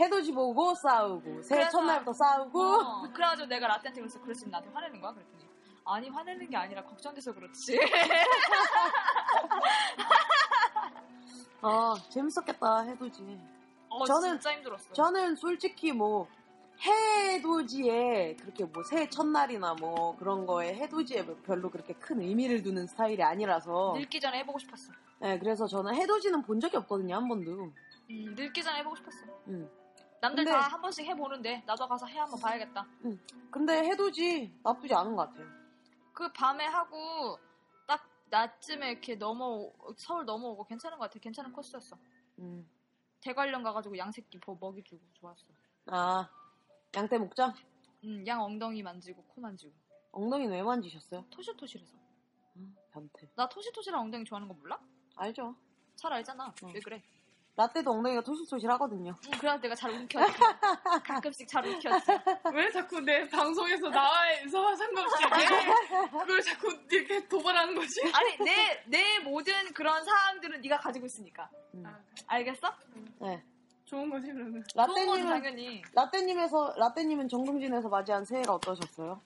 해돋이 보고 싸우고 새해 첫날부터 싸우고 어, 그래가지고 내가 라떼한테 그래서 그랬으면 나한테 화내는 거야? 그랬더니 아니 화내는 게 아니라 걱정돼서 그렇지. 어 재밌었겠다 해돋이. 어, 저는- 진짜 힘들었어. 저는 솔직히 뭐 해돋이에 그렇게 뭐 새해 첫날이나 뭐 그런 거에 해돋이에 별로 그렇게 큰 의미를 두는 스타일이 아니라서 늙기 전에 해보고 싶었어. 네, 그래서 저는 해돋이는 본 적이 없거든요 한 번도. 음, 늙기 전에 해보고 싶었어. 음. 남들 다 한 번씩 해보는데 나도 가서 해 한번 봐야겠다. 근데 해돋이 나쁘지 않은 것 같아요. 그 밤에 하고 딱 낮쯤에 이렇게 넘어 서울 넘어오고 괜찮은 것 같아. 괜찮은 코스였어. 음. 대관령 가가지고 양새끼 뭐 먹이 주고 좋았어. 아 양떼 목장 음, 양 엉덩이 만지고 코 만지고 엉덩이는 왜 만지셨어요? 토실토실해서. 음, 변태. 나 토실토실한 엉덩이 좋아하는 거 몰라? 알죠. 잘 알잖아. 어. 왜 그래? 라떼도 엉덩이가 토실토실 하거든요. 응, 그래야 내가 잘 움켜쥐. 가끔씩 잘 움켜쥐. 왜 자꾸 내 방송에서 나와서 상관없이 내 그걸 자꾸 이렇게 도발하는 거지? 아니 내 내 모든 그런 사항들은 네가 가지고 있으니까. 음. 아, 알겠어? 네. 좋은 거지 그러면. 라떼님은 당연히. 라떼님에서 라떼님은 정동진에서 맞이한 새해가 어떠셨어요?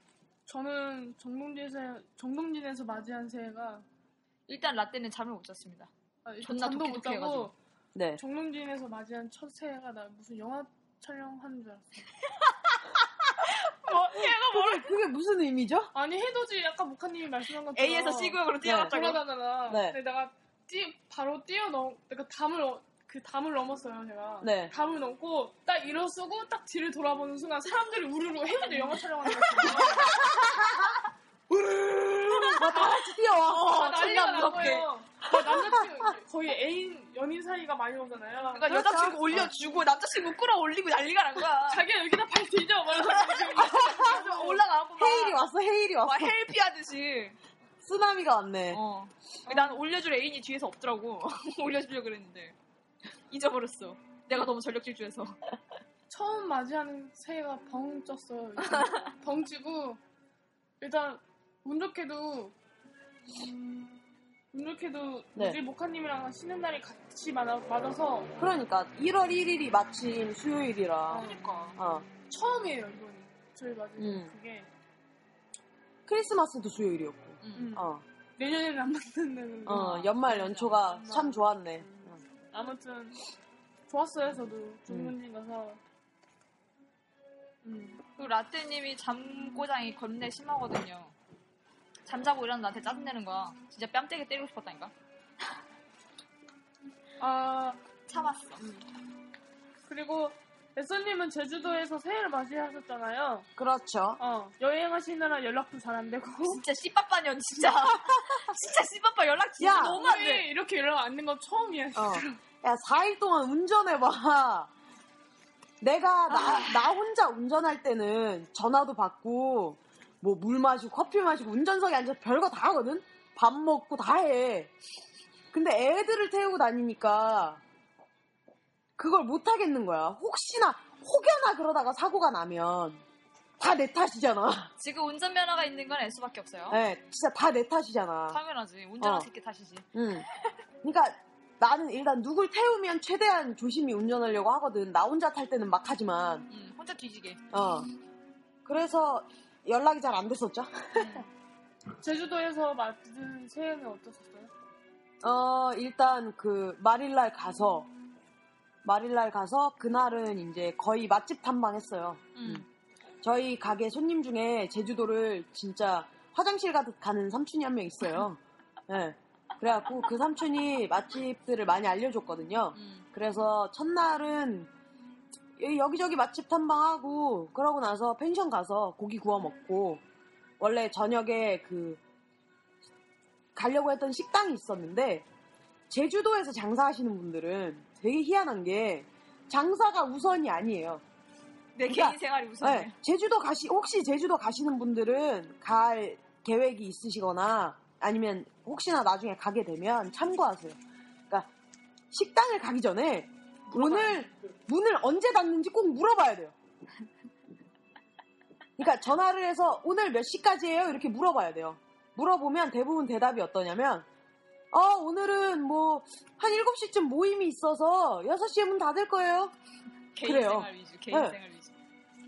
저는 정동진에서 정동진에서 맞이한 새해가 일단 라떼는 잠을 못 잤습니다. 아, 존나 잠도 못 자고. 네. 정동진에서 맞이한 첫 새해가 나 무슨 영화 촬영하는 줄 알았어. 뭐 얘가 뭘 그게, 그게 무슨 의미죠? 아니 해돋이 아까 목사님이 말씀한 것처럼 A에서 C 구역으로 뛰어갔다고. 돌아가잖아. 네. 근데 내가 뛰 바로 뛰어 넘 내가 담을 어- 그 담을 넘었어요 제가. 네. 담을 넘고 딱 일어서고 딱 뒤를 돌아보는 순간 사람들이 우르르 해돋이 영화 촬영하는 거야. 와, 다 같이 뛰어와. 어, 아, 난리가 난. 거예요. 그 남자친구 거의 애인 연인 사이가 많이 오잖아요. 그러니까 그렇죠. 여자친구 올려주고 남자친구 끌어올리고 난리가 난 거야. 자기가 여기다 발 뒤져 말해서 지금 올라가고 막. 헤일이 왔어, 헤일이 왔어. 막 헬피 하듯이. 쓰나미가 왔네. 어. 난 올려줄 애인이 뒤에서 없더라고. 올려주려고 그랬는데. 잊어버렸어. 내가 너무 전력 질주해서. 처음 맞이하는 새해가 벙 쪘어요. 벙 찌고 일단 운 좋게도 음, 운 좋게도 네. 우리 목사님이랑 쉬는 날이 같이 맞아, 맞아서 그러니까 1월 1일이 마침 수요일이라. 그러니까. 어. 처음이에요 이번이 저희 맞은 음. 그게 크리스마스도 수요일이었고. 음. 음, 어. 내년에는 안 맞는다는 거. 어, 연말 연초가 참 좋았네. 어. 아무튼 좋았어요 저도 중문진 가서 음. 그리고 라떼님이 잠고장이 겁내 심하거든요. 잠자고 일어나 나한테 짜증내는 거야. 진짜 뺨때게 때리고 싶었다니까. 아 참았어. 그리고 에서님은 제주도에서 새해를 맞이하셨잖아요. 그렇죠. 어 여행하시느라 연락도 잘 안 되고 진짜 씨빠빠년 진짜. 진짜 씨빠빠 연락 진짜 야, 너무 안 돼. 이렇게 연락 안된건 처음이야. 어. 야, 4일 동안 운전해봐. 내가, 나, 나 혼자 운전할 때는 전화도 받고, 뭐, 물 마시고, 커피 마시고, 운전석에 앉아서 별거 다 하거든? 밥 먹고 다 해. 근데 애들을 태우고 다니니까, 그걸 못 하겠는 거야. 혹시나, 혹여나 그러다가 사고가 나면, 다 내 탓이잖아. 지금 운전면허가 있는 건 애수밖에 없어요. 예, 진짜 다 내 탓이잖아. 당연하지. 운전한 어. 새끼 탓이지. 응. 그러니까 나는 일단 누굴 태우면 최대한 조심히 운전하려고 하거든. 나 혼자 탈 때는 막 하지만. 응, 혼자 뒤지게. 어. 그래서 연락이 잘 안 됐었죠. 제주도에서 맞은 새해는 어떠셨어요? 어, 일단 그 마릴날 가서 마릴날 가서 그날은 이제 거의 맛집 탐방했어요. 응. 저희 가게 손님 중에 제주도를 진짜 화장실 가듯 가는 삼촌이 한 명 있어요. 예. 그래갖고 그 삼촌이 맛집들을 많이 알려줬거든요. 응. 그래서 첫날은 여기저기 맛집 탐방하고 그러고 나서 펜션 가서 고기 구워 먹고 원래 저녁에 그 가려고 했던 식당이 있었는데 제주도에서 장사하시는 분들은 되게 희한한 게 장사가 우선이 아니에요. 내 그러니까- 개인 생활이 우선이에요. 네, 제주도 가시 혹시 제주도 가시는 분들은 갈 계획이 있으시거나 아니면 혹시나 나중에 가게 되면 참고하세요. 그러니까 식당을 가기 전에 오늘 문을 언제 닫는지 꼭 물어봐야 돼요. 그러니까 전화를 해서 오늘 몇 시까지예요? 이렇게 물어봐야 돼요. 물어보면 대부분 대답이 어떠냐면 어, 오늘은 뭐 한 7시쯤 모임이 있어서 6시에 문 닫을 거예요. 개인 그래요. 생활 위주, 개인 네. 생활 위주.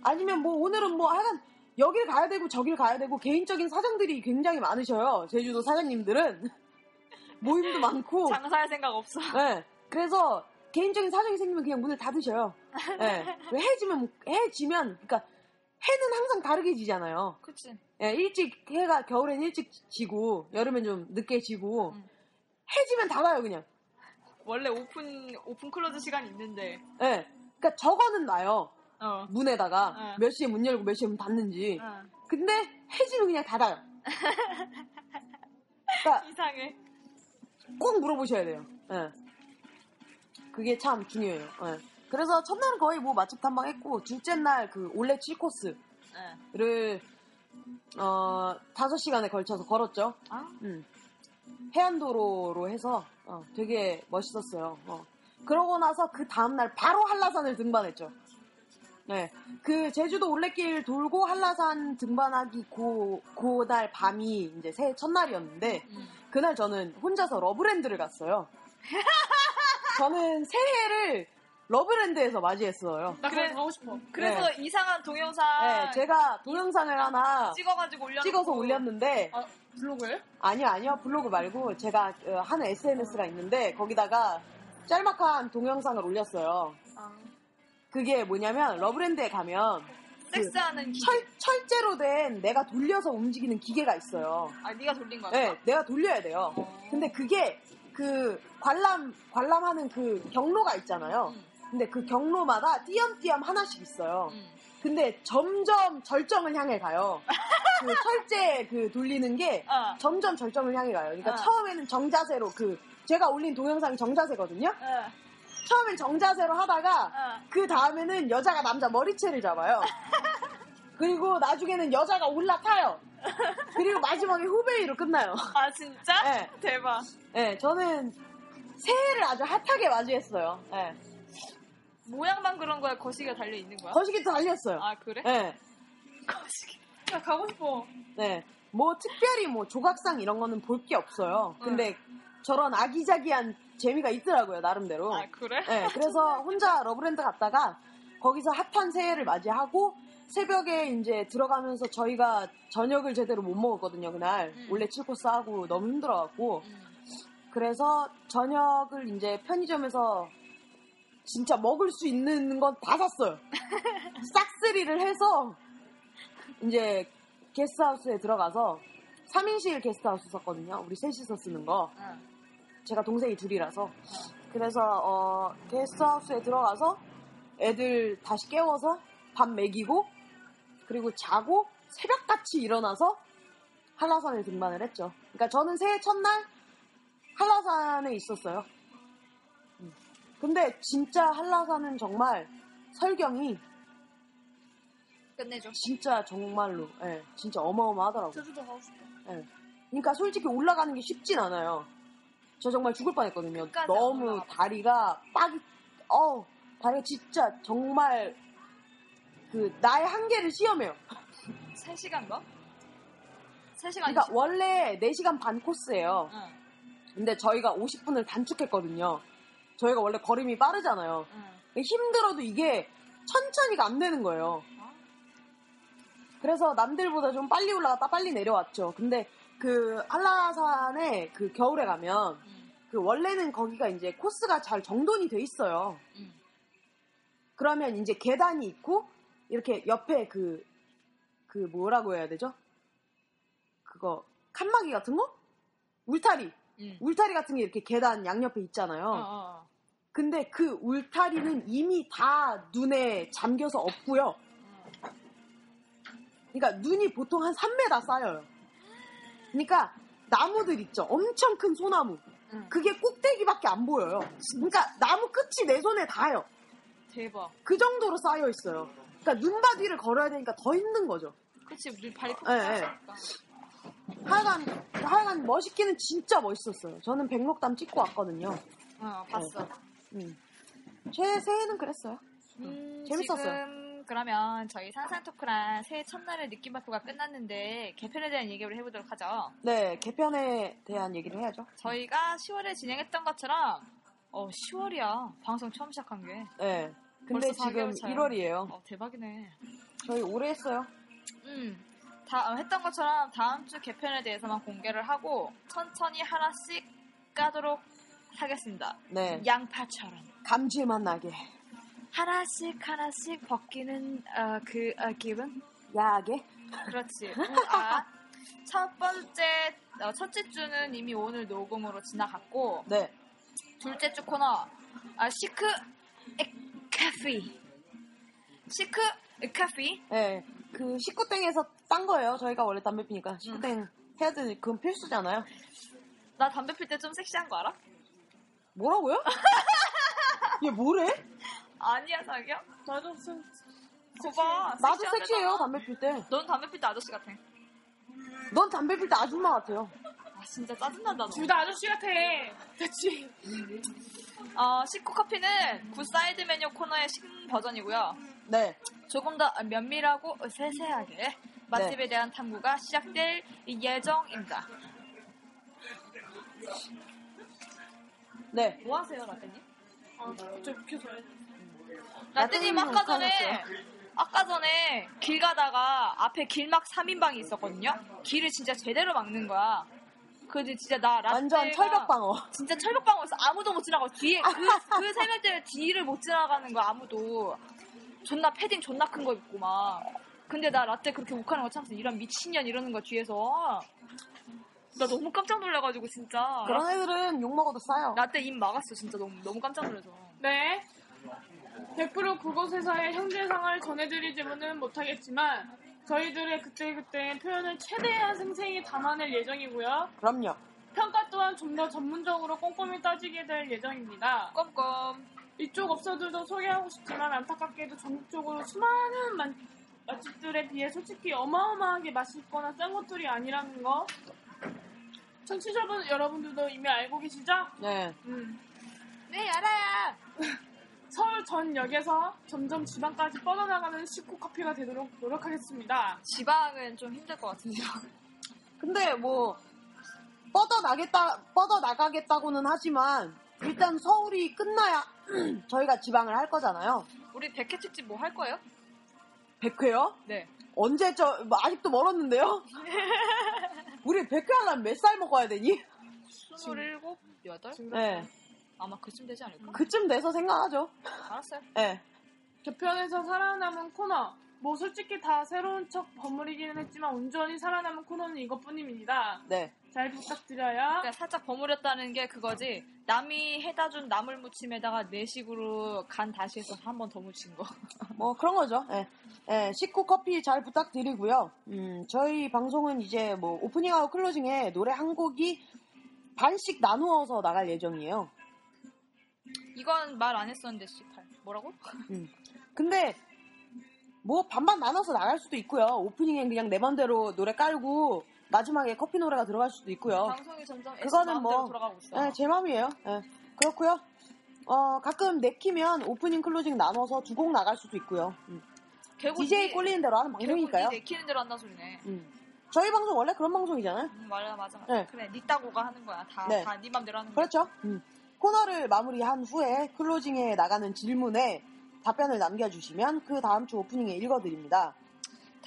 아니면 뭐 오늘은 뭐 하여간 여길 가야 되고 저길 가야 되고 개인적인 사정들이 굉장히 많으셔요. 제주도 사장님들은 모임도 많고. 장사할 생각 없어. 네. 그래서 개인적인 사정이 생기면 그냥 문을 닫으셔요. 네. 왜 해지면 해지면 그러니까 해는 항상 다르게 지잖아요. 그치. 예, 일찍 해가 겨울엔 일찍 지고 여름엔 좀 늦게 지고 음. 해지면 닫아요 그냥. 원래 오픈, 오픈 close 시간이 있는데, 예. 그러니까 적어는 놔요. 어. 문에다가 어. 몇 시에 문 열고 몇 시에 문 닫는지. 어. 근데 해지면 그냥 닫아요. 그러니까 이상해. 꼭 물어보셔야 돼요. 예. 그게 참 중요해요. 예. 그래서 첫날은 거의 뭐 맛집 탐방했고 둘째 날 그 올레 7코스를 네. 어 5시간에 걸쳐서 걸었죠. 아? 음. 해안도로로 해서 어, 되게 멋있었어요. 어. 그러고 나서 그 다음날 바로 한라산을 등반했죠. 네. 그 제주도 올레길 돌고 한라산 등반하기 고, 그날 밤이 이제 새해 첫날이었는데 음. 그날 저는 혼자서 러브랜드를 갔어요. 저는 새해를 러브랜드에서 맞이했어요. 나 그래. 그래 가고 싶어. 그래서 이상한 동영상 네, 제가 동영상을 하나 찍어가지고 올려 찍어서 올렸는데 아 블로그에? 아니요, 아니요. 블로그 말고 제가 어, 하는 SNS가 있는데 거기다가 짤막한 동영상을 올렸어요. 아, 그게 뭐냐면 러브랜드에 가면 그 섹스하는 기계. 철, 철제로 된 내가 돌려서 움직이는 기계가 있어요. 아, 네가 돌린 거야? 네, 내가 돌려야 돼요. 근데 그게 그 관람 관람하는 그 경로가 있잖아요. 음. 근데 그 경로마다 띄엄띄엄 하나씩 있어요. 음. 근데 점점 절정을 향해 가요. 그 철제 그 돌리는 게 어. 점점 절정을 향해 가요. 그러니까 어. 처음에는 정자세로 그 제가 올린 동영상이 정자세거든요. 어. 처음엔 정자세로 하다가 어. 그 다음에는 여자가 남자 머리채를 잡아요. 그리고 나중에는 여자가 올라타요. 그리고 마지막에 후배위로 끝나요. 아, 진짜? 네. 대박. 네, 저는 새해를 아주 핫하게 맞이했어요. 네. 모양만 그런 거야? 거시기가 달려 있는 거야? 거시기도 달렸어요. 아, 그래? 네, 거시기. 나 가고 싶어. 네. 뭐 특별히 뭐 조각상 이런 거는 볼 게 없어요. 근데 저런 아기자기한 재미가 있더라고요, 나름대로. 아, 그래? 네, 그래서 혼자 러브랜드 갔다가 거기서 핫한 새해를 맞이하고 새벽에 이제 들어가면서 저희가 저녁을 제대로 못 먹었거든요, 그날. 음. 원래 7코스 하고 너무 힘들어갖고. 음. 그래서 저녁을 이제 편의점에서 진짜 먹을 수 있는 건 다 샀어요. 싹쓸이를 해서 이제 게스트하우스에 들어가서 3인실 게스트하우스 썼거든요. 우리 셋이서 쓰는 거. 어. 제가 동생이 둘이라서. 그래서 어, 게스트하우스에 들어가서 애들 다시 깨워서 밥 먹이고 그리고 자고 새벽같이 일어나서 한라산에 등반을 했죠. 그러니까 저는 새해 첫날 한라산에 있었어요. 음. 근데 진짜 한라산은 정말 설경이 끝내줘. 진짜 정말로 예, 진짜 어마어마하더라고요. 제주도 가고 싶어. 그러니까 솔직히 올라가는 게 쉽진 않아요. 저 정말 죽을 뻔했거든요. 너무. 다리가 빡이, 어, 다리가 진짜 정말 그 나의 한계를 시험해요. 3시간 뭐? 3시간 그러니까 원래 4시간 반 코스예요. 응, 근데 저희가 50분을 단축했거든요. 저희가 원래 걸음이 빠르잖아요. 응. 힘들어도 이게 천천히가 안 되는 거예요. 그래서 남들보다 좀 빨리 올라갔다 빨리 내려왔죠. 근데 그 한라산에 그 겨울에 가면 응, 그 원래는 거기가 이제 코스가 잘 정돈이 돼 있어요. 응. 그러면 이제 계단이 있고 이렇게 옆에 그, 그 뭐라고 해야 되죠? 그거 칸막이 같은 거? 울타리. 응. 울타리 같은 게 이렇게 계단 양옆에 있잖아요. 어, 어. 근데 그 울타리는 이미 다 눈에 잠겨서 없고요. 그러니까 눈이 보통 한 3m 쌓여요. 그러니까 나무들 있죠. 엄청 큰 소나무. 응. 그게 꼭대기밖에 안 보여요. 그러니까 나무 끝이 내 손에 닿아요. 대박. 그 정도로 쌓여 있어요. 그러니까 눈밭 위를 걸어야 되니까 더 힘든 거죠. 그치, 우리 발이 푹 예, 예. 차니까. 하여간, 하여간 멋있기는 진짜 멋있었어요. 저는 백록담 찍고 왔거든요. 어, 봤어. 음. 제 새해는 그랬어요. 음, 재밌었어요. 지금 그러면 저희 산산 토크랑 새해 첫날의 느낌 발표가 끝났는데 개편에 대한 얘기를 해보도록 하죠. 네, 개편에 대한 얘기를 해야죠. 저희가 10월에 진행했던 것처럼 어 10월이야 방송 처음 시작한 게. 네. 근데 지금 4개월 차야. 1월이에요. 어 대박이네. 저희 오래 했어요. 음. 다 어, 했던 것처럼 다음 주 개편에 대해서만 공개를 하고 천천히 하나씩 까도록 하겠습니다. 네. 양파처럼 감질맛 나게. 하나씩 하나씩 벗기는 어, 그 어, 기분. 야하게. 그렇지. 우아. 첫 번째, 어, 첫째 주는 이미 오늘 녹음으로 지나갔고, 네. 둘째 주 코너, 아, 식후에 커피. 식후에 커피. 네. 그 식후땡에서 딴 거예요. 저희가 원래 담배 피니까. 식후땡 해야 되는, 그건 필수잖아요. 나 담배 필 때 좀 섹시한 거 알아? 뭐라고요? 얘 뭐래? 아니야, 자기야? 나도 좀 거봐. 나도. 섹시해요, 담배 필 때. 넌 담배 필 때 아저씨 같아. 넌 담배 필 때 아줌마 같아요. 아, 진짜 짜증난다, 너. 둘 다 아저씨 같아. 그치? 어, 식후 커피는 구 사이드 메뉴 코너의 신버전이고요. 네. 조금 더 면밀하고 세세하게 맛집에 대한 탐구가 시작될 예정입니다. 네. 뭐 하세요, 라떼님? 아, 저 켜서 라떼님 아까 전에 아까 전에 길 가다가 앞에 길막 3인방이 있었거든요. 길을 진짜 제대로 막는 거야. 근데 진짜 나 라떼가 완전 철벽방어. 진짜 철벽방어에서 아무도 못 지나가고 뒤에 그그 세 명 때문에 뒤를 못 지나가는 거야 아무도. 존나 패딩 존나 큰 거 입고 막. 근데 나 라떼 그렇게 욱하는 거 참면서 이런 미친년 이러는 거 뒤에서 나 너무 깜짝 놀라가지고 진짜 그런 애들은 욕 먹어도 싸요. 라떼 입 막았어 진짜 너무 너무 깜짝 놀라서. 네. 100% 그곳에서의 현재상을 전해드리지는 못하겠지만 저희들의 그때그때 표현을 최대한 생생히 담아낼 예정이고요. 그럼요. 평가 또한 좀 더 전문적으로 꼼꼼히 따지게 될 예정입니다. 껌껌. 이쪽 업소들도 소개하고 싶지만 안타깝게도 전국적으로 수많은 맛, 맛집들에 비해 솔직히 어마어마하게 맛있거나 싼 것들이 아니라는 거 청취자분 여러분들도 이미 알고 계시죠? 네. 음. 네 알아요. 서울 전 역에서 점점 지방까지 뻗어나가는 식후 커피가 되도록 노력하겠습니다. 지방은 좀 힘들 것 같은데요. 근데 뭐 뻗어 나겠다 뻗어 나가겠다고는 하지만 일단 서울이 끝나야 저희가 지방을 할 거잖아요. 우리 백회 특집 뭐 할 거예요? 100회요? 네. 언제 저 뭐, 아직도 멀었는데요? 우리 100회 하려면 몇 살 먹어야 되니? 스물일곱, 여덟? 네. 아마 그쯤 되지 않을까? 그쯤 돼서 생각하죠. 알았어요. 네. 개편에서 살아남은 코너. 뭐 솔직히 다 새로운 척 버무리기는 했지만 온전히 살아남은 코너는 이것뿐입니다. 네. 잘 부탁드려요. 그러니까 살짝 버무렸다는 게 그거지. 남이 해다 준 나물 무침에다가 내식으로 간 다시 해서 한 번 더 무친 거. 뭐 그런 거죠. 예. 예, 식후 커피 잘 부탁드리고요. 음, 저희 방송은 이제 뭐 오프닝하고 클로징에 노래 한 곡이 반씩 나누어서 나갈 예정이에요. 이건 말 안 했었는데, 18. 뭐라고? 근데 뭐 반반 나눠서 나갈 수도 있고요. 오프닝엔 그냥 내 맘대로 노래 깔고 마지막에 커피 노래가 들어갈 수도 있고요. 방송이 점점 그거는 뭐- 돌아가고 있어. 네, 제 맘이에요. 예. 그렇고요. 어, 가끔 내키면 오프닝 클로징 나눠서 두 곡 나갈 수도 있고요. 음. 결국 DJ 네- 꼴리는 대로 하는 방송이니까요. 네 내키는 대로 한다 소리네. 음. 저희 방송 원래 그런 방송이잖아요. 음, 맞아, 맞아. 네. 그래, 니 따고가 하는 거야. 다, 네. 다네 맘대로 하는 거야. 그렇죠. 음. 코너를 마무리한 후에 클로징에 나가는 질문에 답변을 남겨주시면 그 다음 주 오프닝에 읽어드립니다.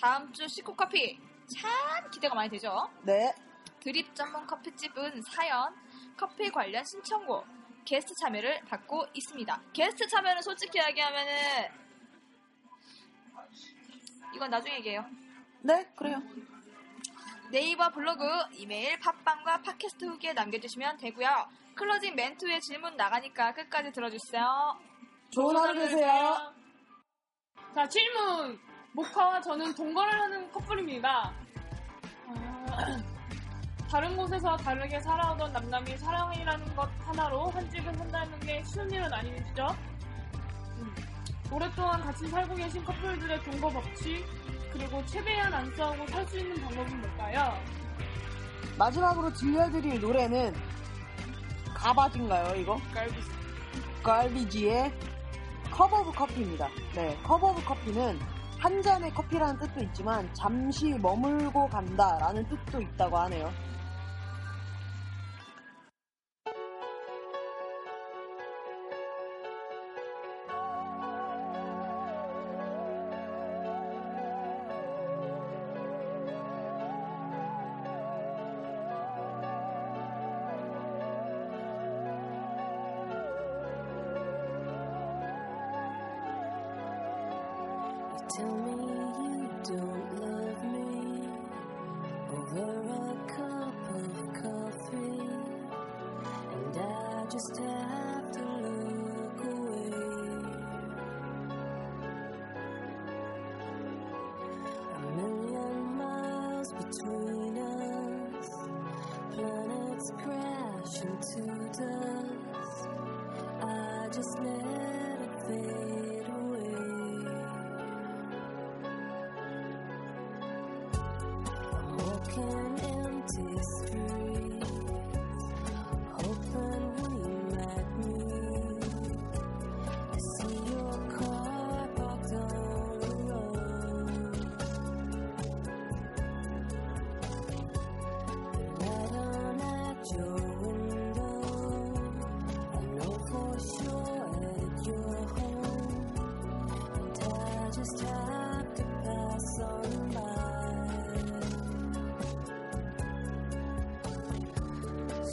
다음 주 식후 커피. 참 기대가 많이 되죠? 네. 드립 전문 커피집은 사연, 커피 관련 신청곡, 게스트 참여를 받고 있습니다. 게스트 참여는 솔직히 이야기하면은 이건 나중에 얘기해요. 네, 그래요. 네이버 블로그, 이메일, 팟빵과 팟캐스트 후기에 남겨주시면 되고요. 클로징 멘트 후에 질문 나가니까 끝까지 들어주세요. 좋은 하루 되세요. 자, 질문. 모카와 저는 동거를 하는 커플입니다. 아, 다른 곳에서 다르게 살아오던 남남이 사랑이라는 것 하나로 한 집을 산다는 게 쉬운 일은 아니시죠? 음, 오랫동안 같이 살고 계신 커플들의 동거 법칙, 그리고 최대한 안 싸우고 살 수 있는 방법은 뭘까요? 마지막으로 들려드릴 노래는 가바지인가요, 이거? 갈비스. 갈비지의 cup of coffee입니다. 네, cup of coffee는 한 잔의 커피라는 뜻도 있지만 잠시 머물고 간다라는 뜻도 있다고 하네요.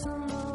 some.